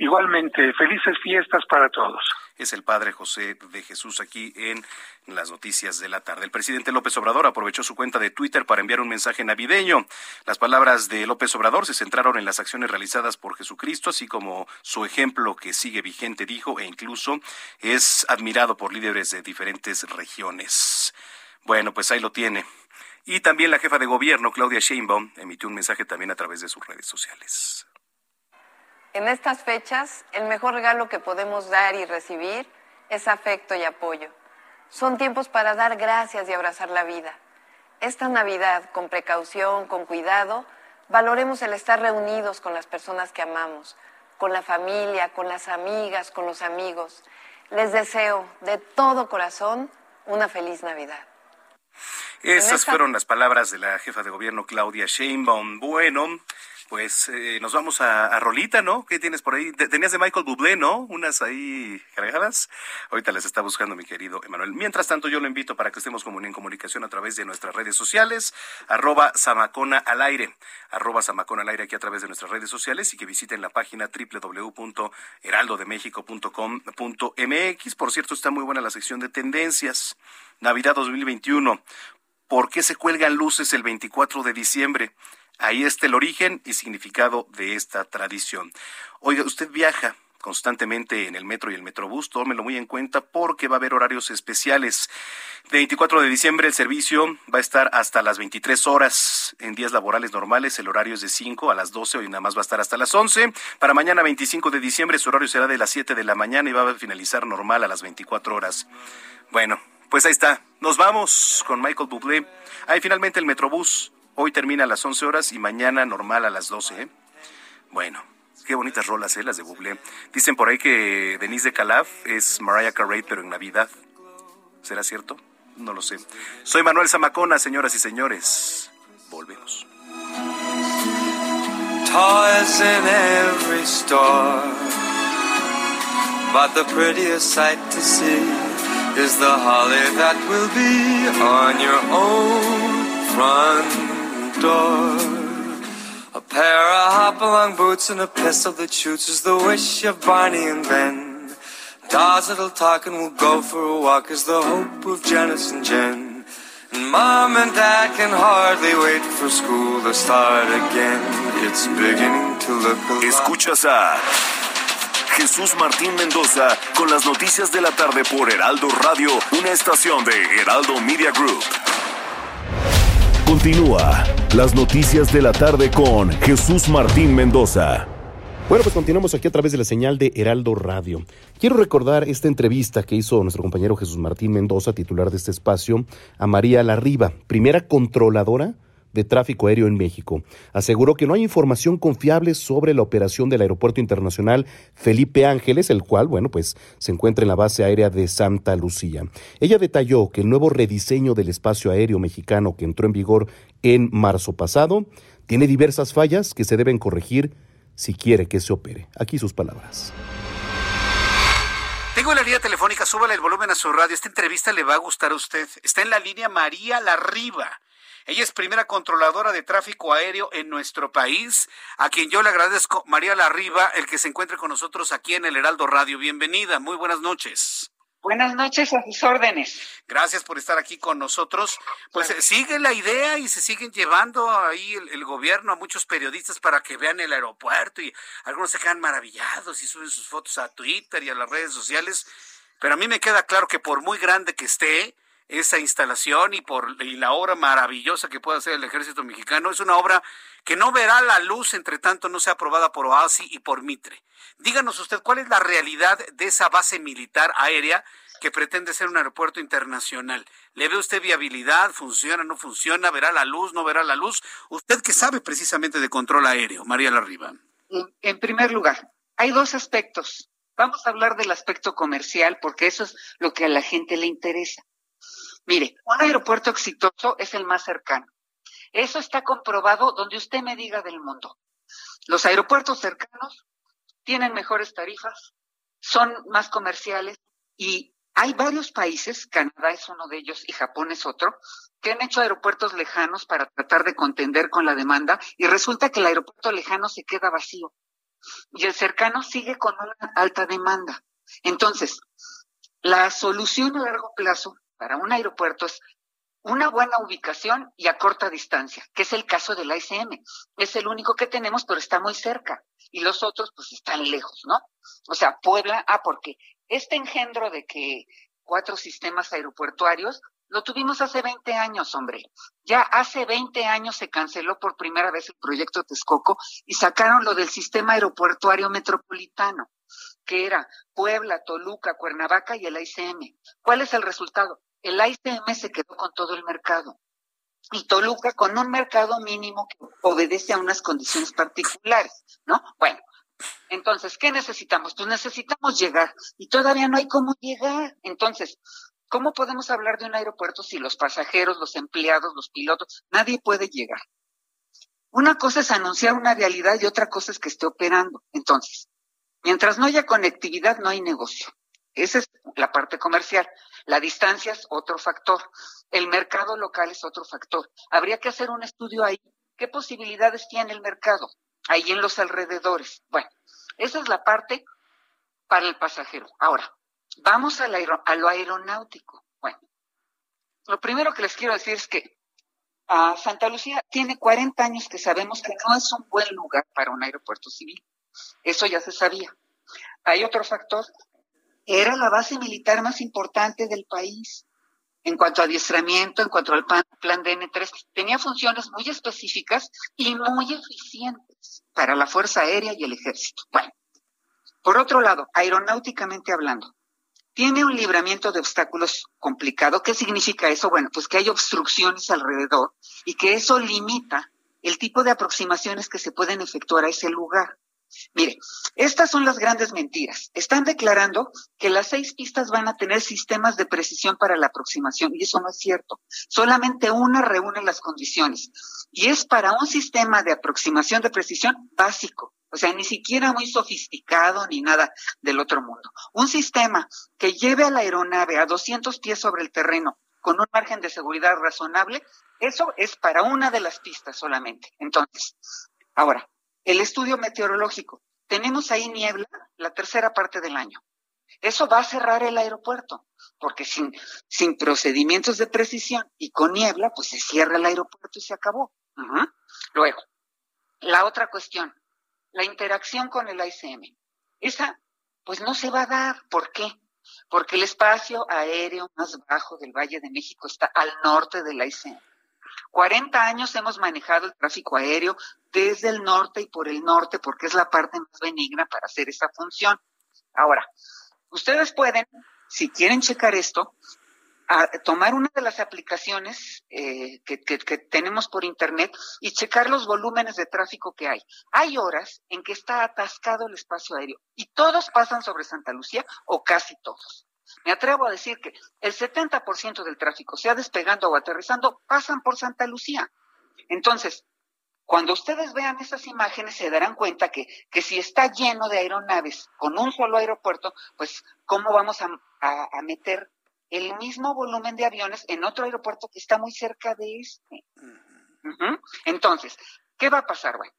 Igualmente, felices fiestas para todos. Es el Padre José de Jesús aquí en las noticias de la tarde. El presidente López Obrador aprovechó su cuenta de Twitter para enviar un mensaje navideño. Las palabras de López Obrador se centraron en las acciones realizadas por Jesucristo, así como su ejemplo que sigue vigente, dijo, e incluso es admirado por líderes de diferentes regiones. Bueno, pues ahí lo tiene. Y también la jefa de gobierno, Claudia Sheinbaum, emitió un mensaje también a través de sus redes sociales. En estas fechas, el mejor regalo que podemos dar y recibir es afecto y apoyo. Son tiempos para dar gracias y abrazar la vida. Esta Navidad, con precaución, con cuidado, valoremos el estar reunidos con las personas que amamos, con la familia, con las amigas, con los amigos. Les deseo de todo corazón una feliz Navidad. Esas esta- fueron las palabras de la jefa de gobierno Claudia Sheinbaum. Bueno, pues eh, nos vamos a, Rolita, ¿no? ¿Qué tienes por ahí? Te- Tenías de Michael Bublé, ¿no? Unas ahí cargadas. Ahorita las está buscando mi querido Emanuel. Mientras tanto, yo lo invito para que estemos en comunicación a través de nuestras redes sociales, arroba Samacona al aire, arroba Samacona al aire aquí a través de nuestras redes sociales y que visiten la página www.heraldodemexico.com.mx. Por cierto, está muy buena la sección de tendencias. Navidad 2021. ¿Por qué se cuelgan luces el 24 de diciembre? Ahí está el origen y significado de esta tradición. Oiga, usted viaja constantemente en el metro y el metrobús, tómelo muy en cuenta porque va a haber horarios especiales. 24 de diciembre el servicio va a estar hasta las 23 horas. En días laborales normales el horario es de 5 a las 12, hoy nada más va a estar hasta las 11. Para mañana 25 de diciembre su horario será de las 7 de la mañana y va a finalizar normal a las 24 horas. Bueno, pues ahí está. Nos vamos con Michael Bublé. Ahí finalmente el Metrobús. Hoy termina a las 11 horas y mañana normal a las 12. ¿eh? Bueno, qué bonitas rolas, ¿eh? Las de Bublé. Dicen por ahí que Denise de Calaf es Mariah Carey, pero en Navidad. ¿Será cierto? No lo sé. Soy Manuel Zamacona, señoras y señores. Volvemos. Toys in every store. But the prettiest sight to see is the holly that will be on your own front A pair of hop-along boots and a pistol that shoots is the wish of Barney and Ben. Dolls that'll talk and we'll go for a walk is the hope of Janice and Jen. And Mom and Dad can hardly wait for school to start again. It's beginning to look a Escuchas a Jesús Martín Mendoza con las noticias de la tarde por Heraldo Radio, una estación de Heraldo Media Group. Continúa las noticias de la tarde con Jesús Martín Mendoza. Bueno, pues continuamos aquí a través de la señal de Heraldo Radio. Quiero recordar esta entrevista que hizo nuestro compañero Jesús Martín Mendoza, titular de este espacio, a María Larriba, primera controladora de tráfico aéreo en México. Aseguró que no hay información confiable sobre la operación del Aeropuerto Internacional Felipe Ángeles, el cual, bueno, pues se encuentra en la base aérea de Santa Lucía. Ella detalló que el nuevo rediseño del espacio aéreo mexicano que entró en vigor en marzo pasado tiene diversas fallas que se deben corregir si quiere que se opere. Aquí sus palabras. Tengo la línea telefónica, súbale el volumen a su radio. Esta entrevista le va a gustar a usted. Está en la línea María Larriba. Ella es primera controladora de tráfico aéreo en nuestro país, a quien yo le agradezco, María Larriba, el que se encuentre con nosotros aquí en el Heraldo Radio. Bienvenida, muy buenas noches. Buenas noches, a sus órdenes. Gracias por estar aquí con nosotros. Pues sigue la idea y se siguen llevando ahí el, el gobierno a muchos periodistas para que vean el aeropuerto y algunos se quedan maravillados y suben sus fotos a Twitter y a las redes sociales. Pero a mí me queda claro que por muy grande que esté esa instalación y por y la obra maravillosa que puede hacer el ejército mexicano, es una obra que no verá la luz entre tanto no sea aprobada por OASI y por Mitre. Díganos usted cuál es la realidad de esa base militar aérea que pretende ser un aeropuerto internacional. ¿Le ve usted viabilidad? ¿Funciona? ¿No funciona? ¿Verá la luz? ¿No verá la luz? Usted que sabe precisamente de control aéreo, María Larriba. En, en primer lugar, hay dos aspectos. Vamos a hablar del aspecto comercial porque eso es lo que a la gente le interesa. Mire, un aeropuerto exitoso es el más cercano. Eso está comprobado donde usted me diga del mundo. Los aeropuertos cercanos tienen mejores tarifas, son más comerciales y hay varios países, Canadá es uno de ellos y Japón es otro, que han hecho aeropuertos lejanos para tratar de contender con la demanda y resulta que el aeropuerto lejano se queda vacío y el cercano sigue con una alta demanda. Entonces, la solución a largo plazo para un aeropuerto es una buena ubicación y a corta distancia, que es el caso del ASM. Es el único que tenemos, pero está muy cerca. Y los otros, pues, están lejos, ¿no? O sea, Puebla, ah, porque este engendro de que cuatro sistemas aeroportuarios Lo tuvimos hace 20 años, hombre. Ya hace 20 años se canceló por primera vez el proyecto Texcoco y sacaron lo del sistema aeroportuario metropolitano, que era Puebla, Toluca, Cuernavaca y el ICM. ¿Cuál es el resultado? El ICM se quedó con todo el mercado y Toluca con un mercado mínimo que obedece a unas condiciones particulares, ¿no? Bueno, entonces, ¿qué necesitamos? Pues necesitamos llegar y todavía no hay cómo llegar. Entonces, ¿cómo podemos hablar de un aeropuerto si los pasajeros, los empleados, los pilotos, nadie puede llegar? Una cosa es anunciar una realidad y otra cosa es que esté operando. Entonces, mientras no haya conectividad, no hay negocio. Esa es la parte comercial. La distancia es otro factor. El mercado local es otro factor. Habría que hacer un estudio ahí. ¿Qué posibilidades tiene el mercado? Ahí en los alrededores. Bueno, esa es la parte para el pasajero. Ahora, vamos a lo aeronáutico. Bueno, lo primero que les quiero decir es que ah, Santa Lucía tiene 40 años que sabemos que no es un buen lugar para un aeropuerto civil. Eso ya se sabía. Hay otro factor. Era la base militar más importante del país en cuanto a adiestramiento, en cuanto al plan, plan DN3. Tenía funciones muy específicas y muy eficientes para la Fuerza Aérea y el Ejército. Bueno, por otro lado, aeronáuticamente hablando, tiene un libramiento de obstáculos complicado. ¿Qué significa eso? Bueno, pues que hay obstrucciones alrededor y que eso limita el tipo de aproximaciones que se pueden efectuar a ese lugar. Mire, estas son las grandes mentiras. Están declarando que las seis pistas van a tener sistemas de precisión para la aproximación y eso no es cierto. Solamente una reúne las condiciones y es para un sistema de aproximación de precisión básico. O sea, ni siquiera muy sofisticado ni nada del otro mundo. Un sistema que lleve a la aeronave a 200 pies sobre el terreno con un margen de seguridad razonable, eso es para una de las pistas solamente. Entonces, ahora, el estudio meteorológico. Tenemos ahí niebla la tercera parte del año. Eso va a cerrar el aeropuerto, porque sin, sin procedimientos de precisión y con niebla, pues se cierra el aeropuerto y se acabó. Luego, la otra cuestión, la interacción con el ICM. Esa, pues no se va a dar. ¿Por qué? Porque el espacio aéreo más bajo del Valle de México está al norte del ICM. 40 años hemos manejado el tráfico aéreo desde el norte y por el norte porque es la parte más benigna para hacer esa función. Ahora, ustedes pueden, si quieren checar esto, tomar una de las aplicaciones eh, que, que- que tenemos por internet y checar los volúmenes de tráfico que hay. Hay horas en que está atascado el espacio aéreo y todos pasan sobre Santa Lucía o casi todos. Me atrevo a decir que el 70% del tráfico, sea despegando o aterrizando, pasan por Santa Lucía. Entonces, cuando ustedes vean esas imágenes se darán cuenta que, que si está lleno de aeronaves con un solo aeropuerto, pues ¿cómo vamos a, a- a meter el mismo volumen de aviones en otro aeropuerto que está muy cerca de este? Entonces, ¿qué va a pasar? Bueno,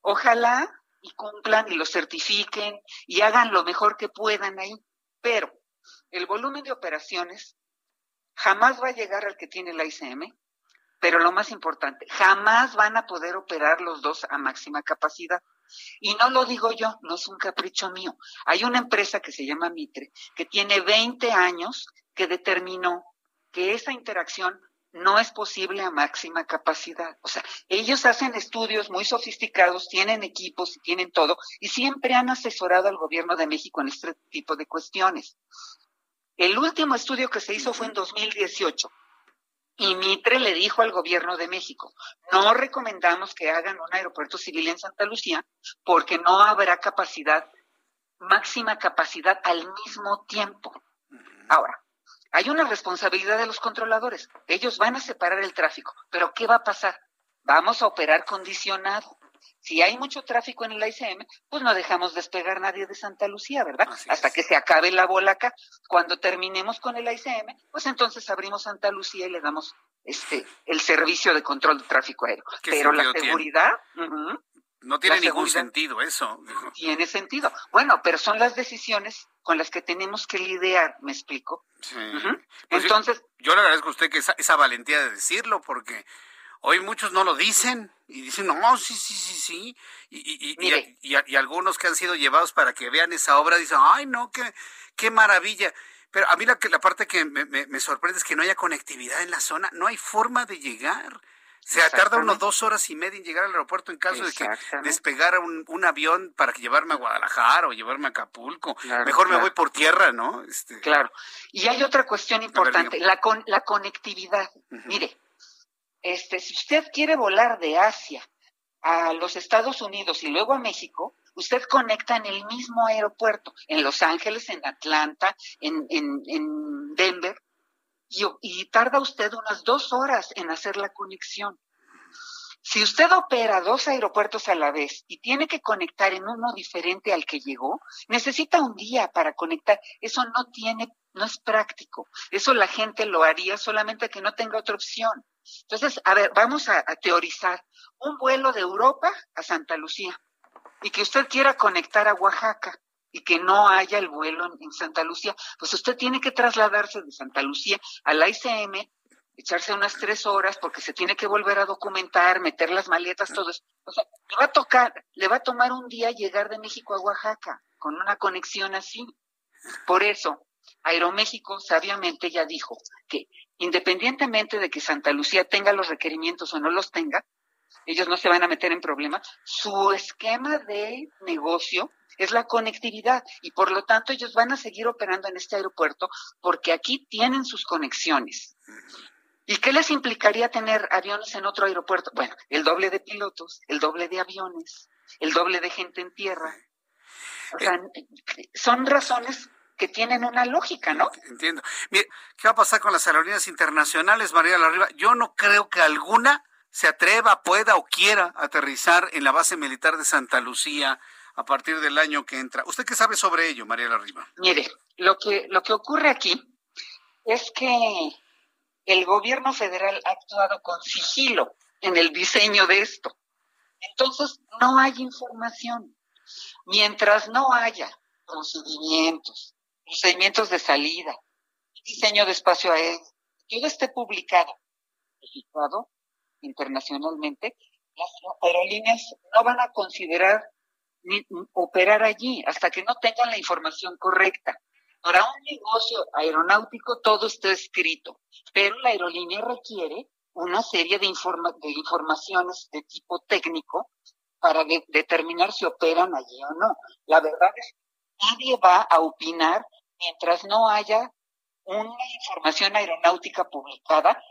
ojalá y cumplan y lo certifiquen y hagan lo mejor que puedan ahí, pero el volumen de operaciones jamás va a llegar al que tiene la ICM, pero lo más importante, jamás van a poder operar los dos a máxima capacidad. Y no lo digo yo, no es un capricho mío. Hay una empresa que se llama Mitre, que tiene 20 años que determinó que esa interacción no es posible a máxima capacidad. O sea, ellos hacen estudios muy sofisticados, tienen equipos y tienen todo, y siempre han asesorado al gobierno de México en este tipo de cuestiones. El último estudio que se hizo fue en 2018 y Mitre le dijo al gobierno de México, no recomendamos que hagan un aeropuerto civil en Santa Lucía porque no habrá capacidad, máxima capacidad al mismo tiempo. Ahora, hay una responsabilidad de los controladores. Ellos van a separar el tráfico, pero ¿qué va a pasar? Vamos a operar condicionado. Si hay mucho tráfico en el ICM, pues no dejamos despegar nadie de Santa Lucía, ¿verdad? Hasta que se acabe la bola acá. Cuando terminemos con el ICM, pues entonces abrimos Santa Lucía y le damos este el servicio de control de tráfico aéreo. ¿Qué Pero la tiene? seguridad, No tiene ningún sentido eso. tiene sentido. Bueno, pero son las decisiones con las que tenemos que lidiar, ¿me explico? Sí. Pues yo- Entonces, yo, le agradezco a usted que esa, esa valentía de decirlo, porque hoy muchos no lo dicen y dicen, no, sí, sí, sí, sí. Y, algunos que han sido llevados para que vean esa obra dicen, ay, no, qué, qué maravilla. Pero a mí la, la parte que me, me- me sorprende es que no haya conectividad en la zona, no hay forma de llegar. Se tarda unos dos horas y media en llegar al aeropuerto en caso de que despegara un, un avión para llevarme a Guadalajara o llevarme a Acapulco. Claro, Mejor me voy por tierra, ¿no? Este, Claro. Y hay otra cuestión importante, la, con, la conectividad. Mire, este, si usted quiere volar de Asia a los Estados Unidos y luego a México, usted conecta en el mismo aeropuerto, en Los Ángeles, en Atlanta, en, en, en Denver, y, y tarda usted unas dos horas en hacer la conexión. Si usted opera dos aeropuertos a la vez y tiene que conectar en uno diferente al que llegó, necesita un día para conectar. Eso no tiene, no es práctico. Eso la gente lo haría solamente que no tenga otra opción. Entonces, a ver, vamos a, teorizar. Un vuelo de Europa a Santa Lucía y que usted quiera conectar a Oaxaca y que no haya el vuelo en, en Santa Lucía, pues usted tiene que trasladarse de Santa Lucía a la ICM, echarse unas tres horas porque se tiene que volver a documentar, meter las maletas, todo eso. O sea, le va a tocar, le va a tomar un día llegar de México a Oaxaca con una conexión así. Por eso, Aeroméxico sabiamente ya dijo que independientemente de que Santa Lucía tenga los requerimientos o no los tenga, ellos no se van a meter en problemas. Su esquema de negocio es la conectividad y por lo tanto ellos van a seguir operando en este aeropuerto porque aquí tienen sus conexiones. ¿Y qué les implicaría tener aviones en otro aeropuerto? Bueno, el doble de pilotos, el doble de aviones, el doble de gente en tierra. O sea, son razones que tienen una lógica, ¿no? Entiendo. Mire, ¿qué va a pasar con las aerolíneas internacionales, María Larriba? Yo no creo que alguna se atreva, pueda o quiera aterrizar en la base militar de Santa Lucía a partir del año que entra. ¿Usted qué sabe sobre ello, María Larriba? Mire, lo que, lo que ocurre aquí es que el gobierno federal ha actuado con sigilo en el diseño de esto. Entonces, no hay información. Mientras no haya procedimientos, procedimientos de salida, diseño de espacio aéreo, todo esté publicado, registrado internacionalmente, las aerolíneas no van a considerar ni operar allí hasta que no tengan la información correcta. Para un negocio aeronáutico todo está escrito, pero la aerolínea requiere una serie de, informa de informaciones de tipo técnico para de determinar si operan allí o no. La verdad es que nadie va a opinar mientras no haya una información aeronáutica publicada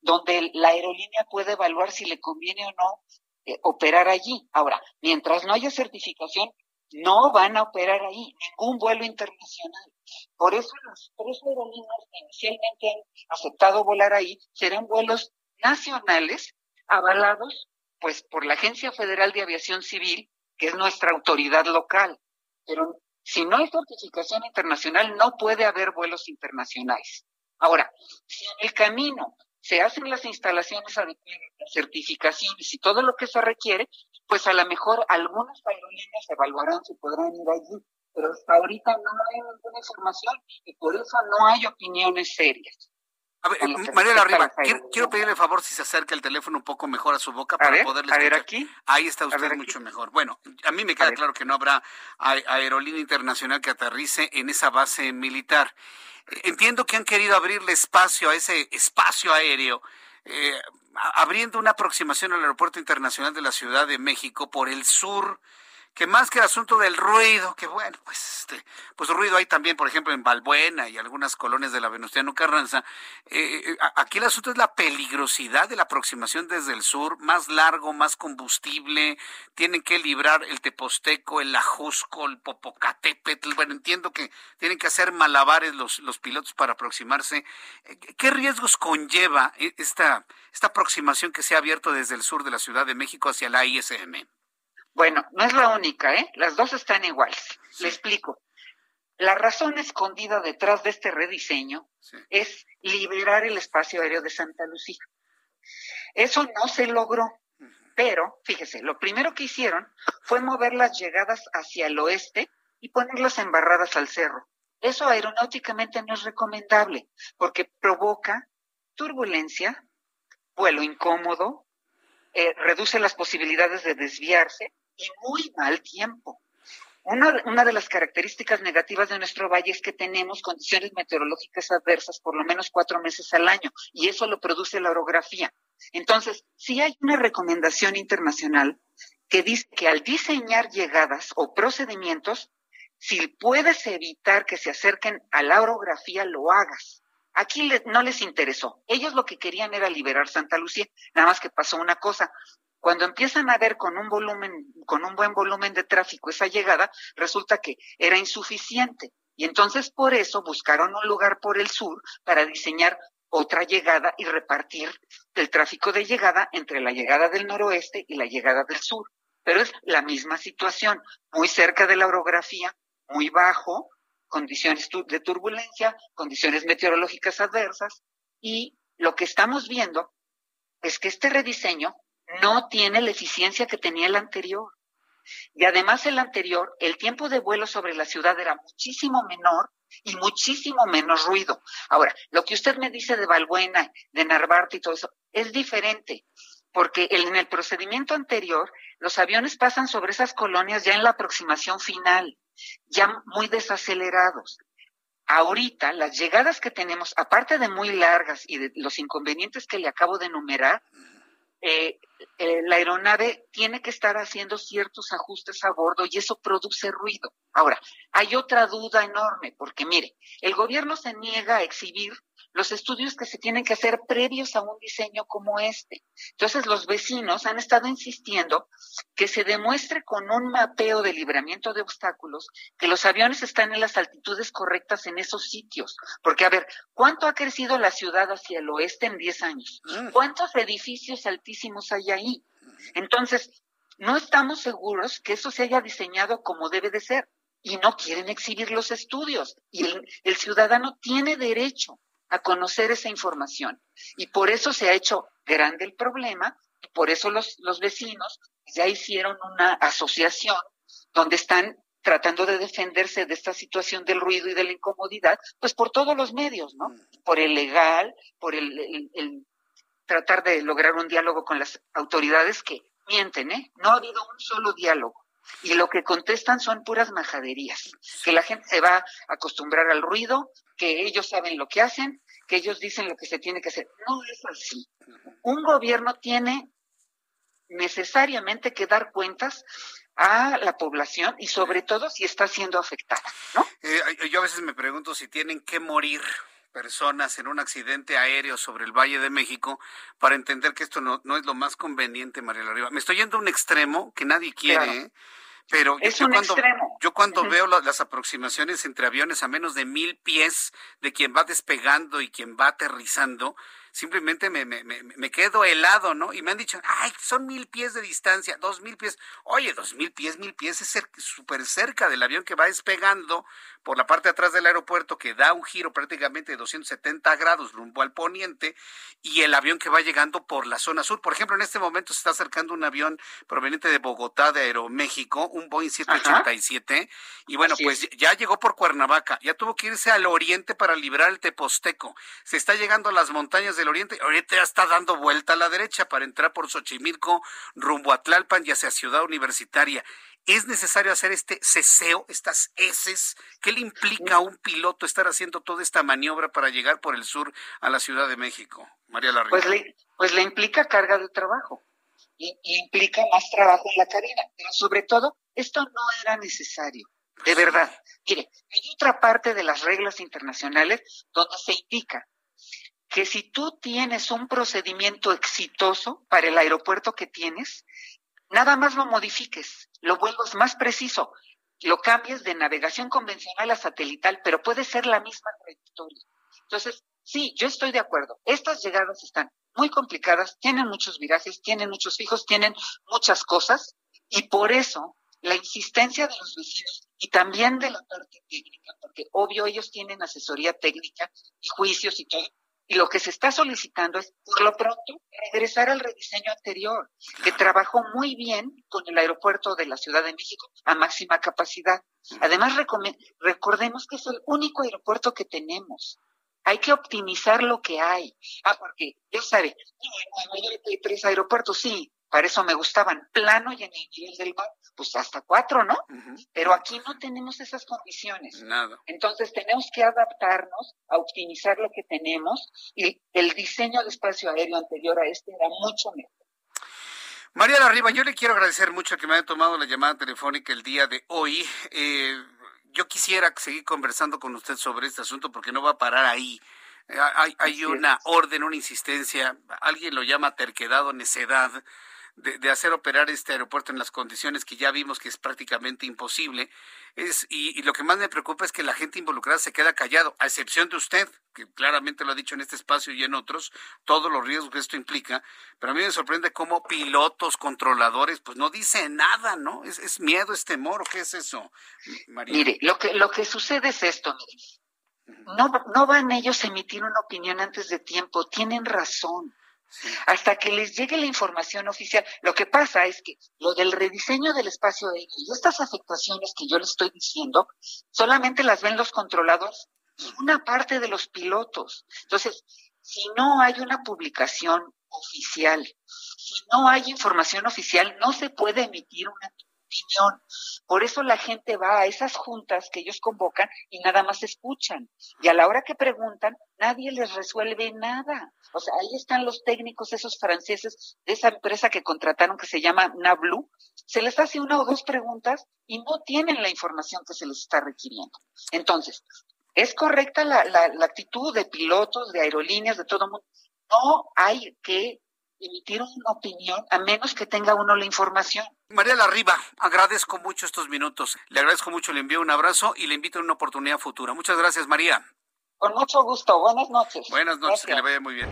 donde la aerolínea puede evaluar si le conviene o no eh, operar allí. Ahora, mientras no haya certificación, no van a operar ahí ningún vuelo internacional. Por eso las tres aerolíneas que inicialmente han aceptado volar ahí serán vuelos nacionales avalados pues por la Agencia Federal de Aviación Civil, que es nuestra autoridad local. Pero si no hay certificación internacional, no puede haber vuelos internacionales. Ahora, si en el camino se hacen las instalaciones adecuadas, las certificaciones y todo lo que se requiere, pues a lo mejor algunas aerolíneas evaluarán si podrán ir allí, pero hasta ahorita no hay ninguna información y por eso no hay opiniones serias. A ver, a las quiero, pedirle el favor si se acerca el teléfono un poco mejor a su boca A para ver, poderle a ver escuchar. aquí. Ahí está usted mucho mejor. Bueno, a mí me queda claro que no habrá a- aerolínea internacional que aterrice en esa base militar. Eh, Entiendo que han querido abrirle espacio a ese espacio aéreo, eh, a- abriendo una aproximación al Aeropuerto Internacional de la Ciudad de México por el sur que más que el asunto del ruido, que bueno, pues este, pues ruido hay también, por ejemplo, en Balbuena y algunas colonias de la Venustiano Carranza. Eh, eh, aquí el asunto es la peligrosidad de la aproximación desde el sur, más largo, más combustible, tienen que librar el Teposteco, el Ajusco, el Popocatépetl. Bueno, entiendo que tienen que hacer malabares los, los pilotos para aproximarse. Eh, ¿Qué riesgos conlleva eh, esta, esta aproximación que se ha abierto desde el sur de la Ciudad de México hacia la ISM? Bueno, no es la única, ¿eh? Las dos están iguales. Le explico. La razón escondida detrás de este rediseño es liberar el espacio aéreo de Santa Lucía. Eso no se logró, pero fíjese, lo primero que hicieron fue mover las llegadas hacia el oeste y ponerlas embarradas al cerro. Eso aeronáuticamente no es recomendable porque provoca turbulencia, vuelo incómodo, eh, reduce las posibilidades de desviarse y muy mal tiempo. Una, una de las características negativas de nuestro valle es que tenemos condiciones meteorológicas adversas por lo menos cuatro meses al año y eso lo produce la orografía. Entonces, sí hay una recomendación internacional que dice que al diseñar llegadas o procedimientos, si puedes evitar que se acerquen a la orografía, lo hagas. Aquí no les interesó. Ellos lo que querían era liberar Santa Lucía. Nada más que pasó una cosa. Cuando empiezan a ver con un volumen, con un buen volumen de tráfico esa llegada, resulta que era insuficiente. Y entonces por eso buscaron un lugar por el sur para diseñar otra llegada y repartir el tráfico de llegada entre la llegada del noroeste y la llegada del sur. Pero es la misma situación, muy cerca de la orografía, muy bajo, condiciones de turbulencia, condiciones meteorológicas adversas, y lo que estamos viendo es que este rediseño no tiene la eficiencia que tenía el anterior. Y además el anterior, el tiempo de vuelo sobre la ciudad era muchísimo menor y muchísimo menos ruido. Ahora, lo que usted me dice de Balbuena, de Narvarte y todo eso, es diferente, porque en el procedimiento anterior, los aviones pasan sobre esas colonias ya en la aproximación final, ya muy desacelerados. Ahorita, las llegadas que tenemos, aparte de muy largas y de los inconvenientes que le acabo de enumerar, eh, eh, la aeronave tiene que estar haciendo ciertos ajustes a bordo y eso produce ruido. Ahora, hay otra duda enorme, porque mire, el gobierno se niega a exhibir los estudios que se tienen que hacer previos a un diseño como este. Entonces, los vecinos han estado insistiendo que se demuestre con un mapeo de libramiento de obstáculos que los aviones están en las altitudes correctas en esos sitios. Porque, a ver, ¿cuánto ha crecido la ciudad hacia el oeste en 10 años? ¿Cuántos edificios altísimos hay ahí? Entonces, no estamos seguros que eso se haya diseñado como debe de ser y no quieren exhibir los estudios. Y el, el ciudadano tiene derecho a conocer esa información. Y por eso se ha hecho grande el problema, y por eso los, los vecinos ya hicieron una asociación donde están tratando de defenderse de esta situación del ruido y de la incomodidad, pues por todos los medios, ¿no? Por el legal, por el, el- el tratar de lograr un diálogo con las autoridades que mienten, ¿eh? No ha habido un solo diálogo. Y lo que contestan son puras majaderías, que la gente se va a acostumbrar al ruido, que ellos saben lo que hacen, que ellos dicen lo que se tiene que hacer. No es así. Un gobierno tiene necesariamente que dar cuentas a la población y sobre todo si está siendo afectada. Eh, yo a veces me pregunto si tienen que morir personas en un accidente aéreo sobre el Valle de México para entender que esto no, no es lo más conveniente, María Larriba. Me estoy yendo a un extremo que nadie quiere, Claro. ¿eh? pero Es yo un cuando, extremo. yo cuando veo la- las aproximaciones entre aviones a menos de mil pies de quien va despegando y quien va aterrizando, simplemente me, me, me, me quedo helado, ¿no? Y me han dicho, ay, son mil pies de distancia, dos mil pies. Oye, dos mil pies, mil pies es súper cerca del avión que va despegando por la parte de atrás del aeropuerto, que da un giro prácticamente de 270 grados rumbo al poniente, y el avión que va llegando por la zona sur. Por ejemplo, en este momento se está acercando un avión proveniente de Bogotá, de Aeroméxico, un Boeing 787, y bueno, Así pues ya llegó por Cuernavaca, ya tuvo que irse al oriente para librar el Teposteco. Se está llegando a las montañas del oriente, ahorita ya está dando vuelta a la derecha para entrar por Xochimilco, rumbo a Tlalpan y hacia Ciudad Universitaria. ¿Es necesario hacer este ceseo, estas heces? ¿Qué le implica a un piloto estar haciendo toda esta maniobra para llegar por el sur a la Ciudad de México? María Larriba. Pues le, pues le implica carga de trabajo y, implica más trabajo en la cabina. Pero sobre todo, esto no era necesario, de verdad. Mire, hay otra parte de las reglas internacionales donde se indica que si tú tienes un procedimiento exitoso para el aeropuerto que tienes, nada más lo modifiques, lo vuelvas más preciso, lo cambies de navegación convencional a satelital, pero puede ser la misma trayectoria. Entonces, sí, yo estoy de acuerdo. Estas llegadas están muy complicadas, tienen muchos virajes, tienen muchos fijos, tienen muchas cosas, y por eso la insistencia de los vecinos y también de la parte técnica, porque obvio ellos tienen asesoría técnica y juicios y todo, y lo que se está solicitando es, por lo pronto, regresar al rediseño anterior, que trabajó muy bien con el aeropuerto de la Ciudad de México a máxima capacidad. Además, recordemos que es el único aeropuerto que tenemos. Hay que optimizar lo que hay. Ah, porque, ya sabe, Nueva York hay tres aeropuertos, sí, para eso me gustaban, plano y en el nivel del mar, pues hasta cuatro, ¿no? Pero aquí no tenemos esas condiciones. Nada. Entonces tenemos que adaptarnos a optimizar lo que tenemos y el diseño de espacio aéreo anterior a este era mucho mejor. María Larriba, yo le quiero agradecer mucho que me haya tomado la llamada telefónica el día de hoy. Eh, yo quisiera seguir conversando con usted sobre este asunto porque no va a parar ahí. Eh, Hay, hay una orden, una insistencia, alguien lo llama terquedad o necedad de, de hacer operar este aeropuerto en las condiciones que ya vimos que es prácticamente imposible. Es, y, y lo que más me preocupa es que la gente involucrada se queda callado, a excepción de usted, que claramente lo ha dicho en este espacio y en otros, todos los riesgos que esto implica. Pero a mí me sorprende cómo pilotos, controladores, pues no dicen nada, ¿no? ¿Es, es miedo, es temor o qué es eso, María? Mire, lo que, lo que sucede es esto, mire. No, no van ellos a emitir una opinión antes de tiempo, tienen razón. Hasta que les llegue la información oficial. Lo que pasa es que lo del rediseño del espacio aéreo y estas afectaciones que yo les estoy diciendo, solamente las ven los controladores y una parte de los pilotos. Entonces, si no hay una publicación oficial, si no hay información oficial, no se puede emitir una opinión. Por eso la gente va a esas juntas que ellos convocan y nada más escuchan. Y a la hora que preguntan, nadie les resuelve nada. O sea, ahí están los técnicos, esos franceses de esa empresa que contrataron que se llama Nablu. Se les hace una o dos preguntas y no tienen la información que se les está requiriendo. Entonces, ¿es correcta la, la, la actitud de pilotos, de aerolíneas, de todo el mundo? No hay que emitir una opinión a menos que tenga uno la información. María Larriba, agradezco mucho estos minutos. Le agradezco mucho, le envío un abrazo y le invito a una oportunidad futura. Muchas gracias, María. Con mucho gusto. Buenas noches. Buenas noches, que le vaya muy bien.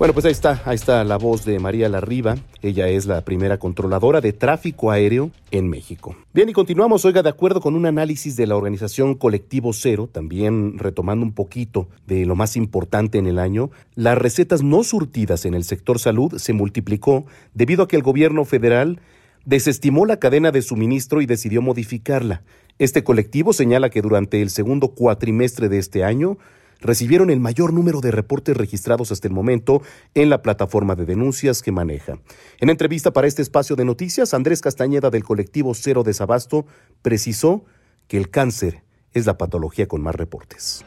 Bueno, pues ahí está, ahí está la voz de María Larriba. Ella es la primera controladora de tráfico aéreo en México. Bien, y continuamos, oiga, de acuerdo con un análisis de la organización Colectivo Cero, también retomando un poquito de lo más importante en el año, las recetas no surtidas en el sector salud se multiplicó debido a que el gobierno federal desestimó la cadena de suministro y decidió modificarla. Este colectivo señala que durante el segundo cuatrimestre de este año, recibieron el mayor número de reportes registrados hasta el momento en la plataforma de denuncias que maneja. En entrevista para este espacio de noticias, Andrés Castañeda del colectivo Cero Desabasto precisó que el cáncer es la patología con más reportes.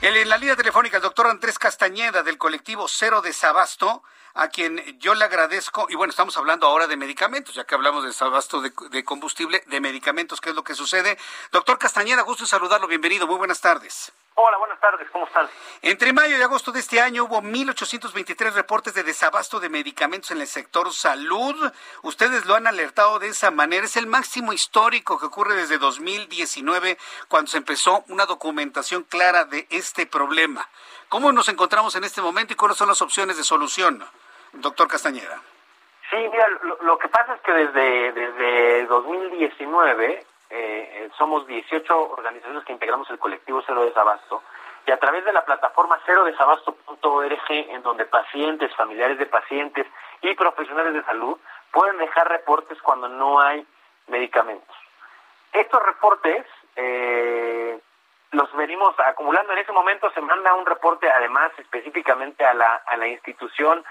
En la línea telefónica, el doctor Andrés Castañeda del colectivo Cero Desabasto, a quien yo le agradezco, y bueno, estamos hablando ahora de medicamentos, ya que hablamos de desabasto de, de combustible, de medicamentos, ¿qué es lo que sucede? Doctor Castañeda, gusto en saludarlo, bienvenido, muy buenas tardes. Hola, buenas tardes, ¿cómo están? Entre mayo y agosto de este año hubo 1.823 reportes de desabasto de medicamentos en el sector salud. Ustedes lo han alertado de esa manera. Es el máximo histórico que ocurre desde 2019, cuando se empezó una documentación clara de este problema. ¿Cómo nos encontramos en este momento y cuáles son las opciones de solución, doctor Castañeda? Sí, mira, lo, que pasa es que desde, desde 2019 eh, somos 18 organizaciones que integramos el colectivo Cero Desabasto y a través de la plataforma cerodesabasto.org en donde pacientes, familiares de pacientes y profesionales de salud pueden dejar reportes cuando no hay medicamentos. Estos reportes eh, los venimos acumulando. En ese momento se manda un reporte además específicamente a la, a la institución eh,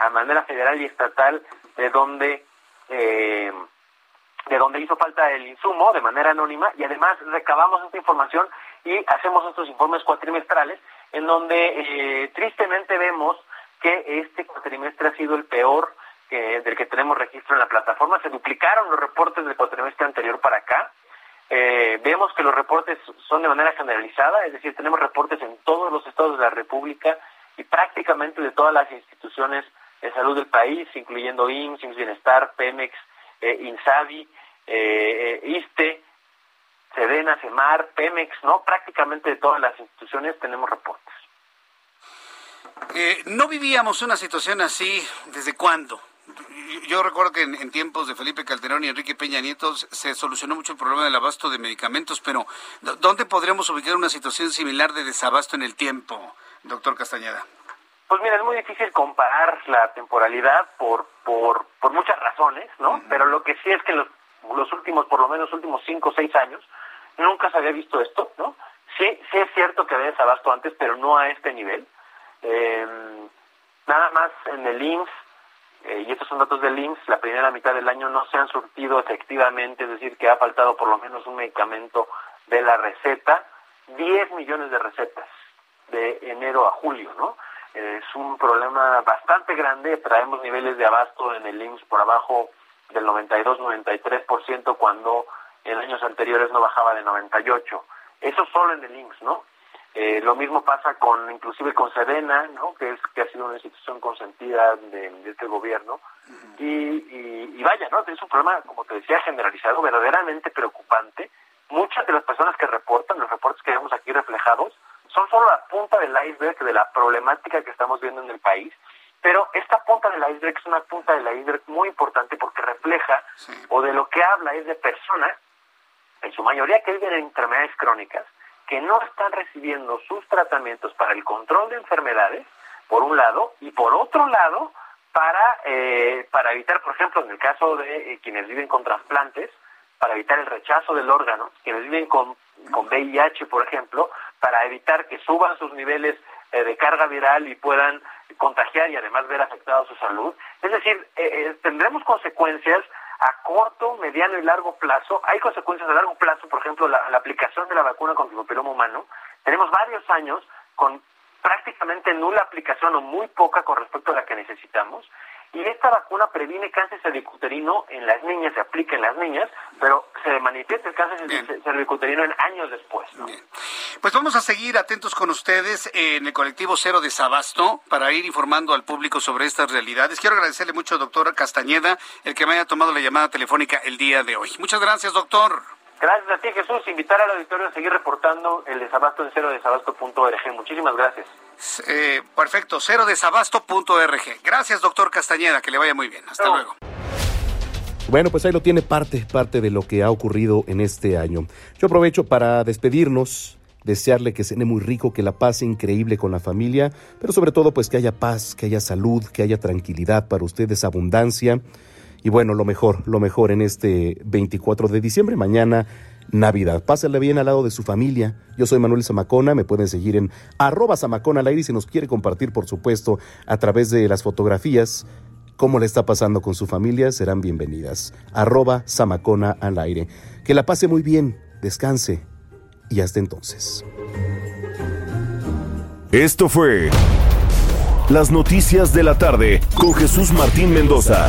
a manera federal y estatal de donde eh, de donde hizo falta el insumo de manera anónima y además recabamos esta información y hacemos estos informes cuatrimestrales en donde eh, tristemente vemos que este cuatrimestre ha sido el peor que, del que tenemos registro en la plataforma. Se duplicaron los reportes del cuatrimestre anterior para acá. Eh, vemos que los reportes son de manera generalizada, es decir, tenemos reportes en todos los estados de la República y prácticamente de todas las instituciones de salud del país, incluyendo IMSS, IMSS Bienestar, Pemex, eh, INSABI, eh, eh, ISTE, Sedena, CEMAR, Pemex, ¿no? Prácticamente de todas las instituciones tenemos reportes. Eh, no vivíamos una situación así desde cuándo. Yo recuerdo que en, en, tiempos de Felipe Calderón y Enrique Peña Nieto se solucionó mucho el problema del abasto de medicamentos, pero ¿dónde podríamos ubicar una situación similar de desabasto en el tiempo, doctor Castañeda? Pues mira, es muy difícil comparar la temporalidad por, por, por muchas razones, ¿no? Uh -huh. Pero lo que sí es que los, los últimos, por lo menos últimos cinco o seis años, nunca se había visto esto, ¿no? Sí, sí es cierto que había desabasto antes, pero no a este nivel. Eh, Nada más en el IMSS, eh, y estos son datos del IMSS, la primera mitad del año no se han surtido efectivamente, es decir, que ha faltado por lo menos un medicamento de la receta, 10 millones de recetas enero a julio, ¿no? Es un problema bastante grande, traemos niveles de abasto en el IMSS por abajo del 92-93% cuando en años anteriores no bajaba de 98. Eso solo en el IMSS, ¿no? Eh, lo mismo pasa con, inclusive con Sedena, ¿no? Que es que ha sido una institución consentida de, de este gobierno. y, y, y vaya, ¿no? Es un problema, como te decía, generalizado, verdaderamente preocupante. Muchas de las personas que reportan, los reportes que vemos aquí reflejados, son solo la punta del iceberg de la problemática que estamos viendo en el país. Pero esta punta del iceberg es una punta del iceberg muy importante porque refleja o de lo que habla es de personas, en su mayoría que viven en enfermedades crónicas, que no están recibiendo sus tratamientos para el control de enfermedades, por un lado, y por otro lado, para, eh, para evitar, por ejemplo, en el caso de eh, quienes viven con trasplantes, para evitar el rechazo del órgano, quienes viven con, con VIH, por ejemplo, para evitar que suban sus niveles eh, de carga viral y puedan contagiar y además ver afectada su salud. Es decir, eh, eh, tendremos consecuencias a corto, mediano y largo plazo. Hay consecuencias a largo plazo, por ejemplo, la, la aplicación de la vacuna contra el papiloma humano. Tenemos varios años con prácticamente nula aplicación o muy poca con respecto a la que necesitamos. Y esta vacuna previene cáncer cervicuterino en las niñas, se aplica en las niñas, pero se manifiesta el cáncer cervicuterino en años después. ¿no? Pues vamos a seguir atentos con ustedes en el colectivo Cero de Sabasto para ir informando al público sobre estas realidades. Quiero agradecerle mucho, doctor Castañeda, el que me haya tomado la llamada telefónica el día de hoy. Muchas gracias, doctor. Gracias a ti, Jesús. Invitar al auditorio a seguir reportando el desabasto en cero desabasto.org. Muchísimas gracias. Eh, perfecto, cero desabasto.org. Gracias, doctor Castañeda, que le vaya muy bien. Hasta luego. Bueno, pues ahí lo tiene parte, parte de lo que ha ocurrido en este año. Yo aprovecho para despedirnos, desearle que cene muy rico, que la pase increíble con la familia, pero sobre todo pues que haya paz, que haya salud, que haya tranquilidad para ustedes, abundancia. Y bueno, lo mejor, lo mejor en este 24 de diciembre, mañana Navidad. Pásenla bien al lado de su familia. Yo soy Manuel Zamacona, me pueden seguir en arroba Zamacona al aire si nos quiere compartir, por supuesto, a través de las fotografías cómo le está pasando con su familia, serán bienvenidas. Arroba Zamacona al aire. Que la pase muy bien, descanse y hasta entonces. Esto fue Las Noticias de la Tarde con Jesús Martín Mendoza.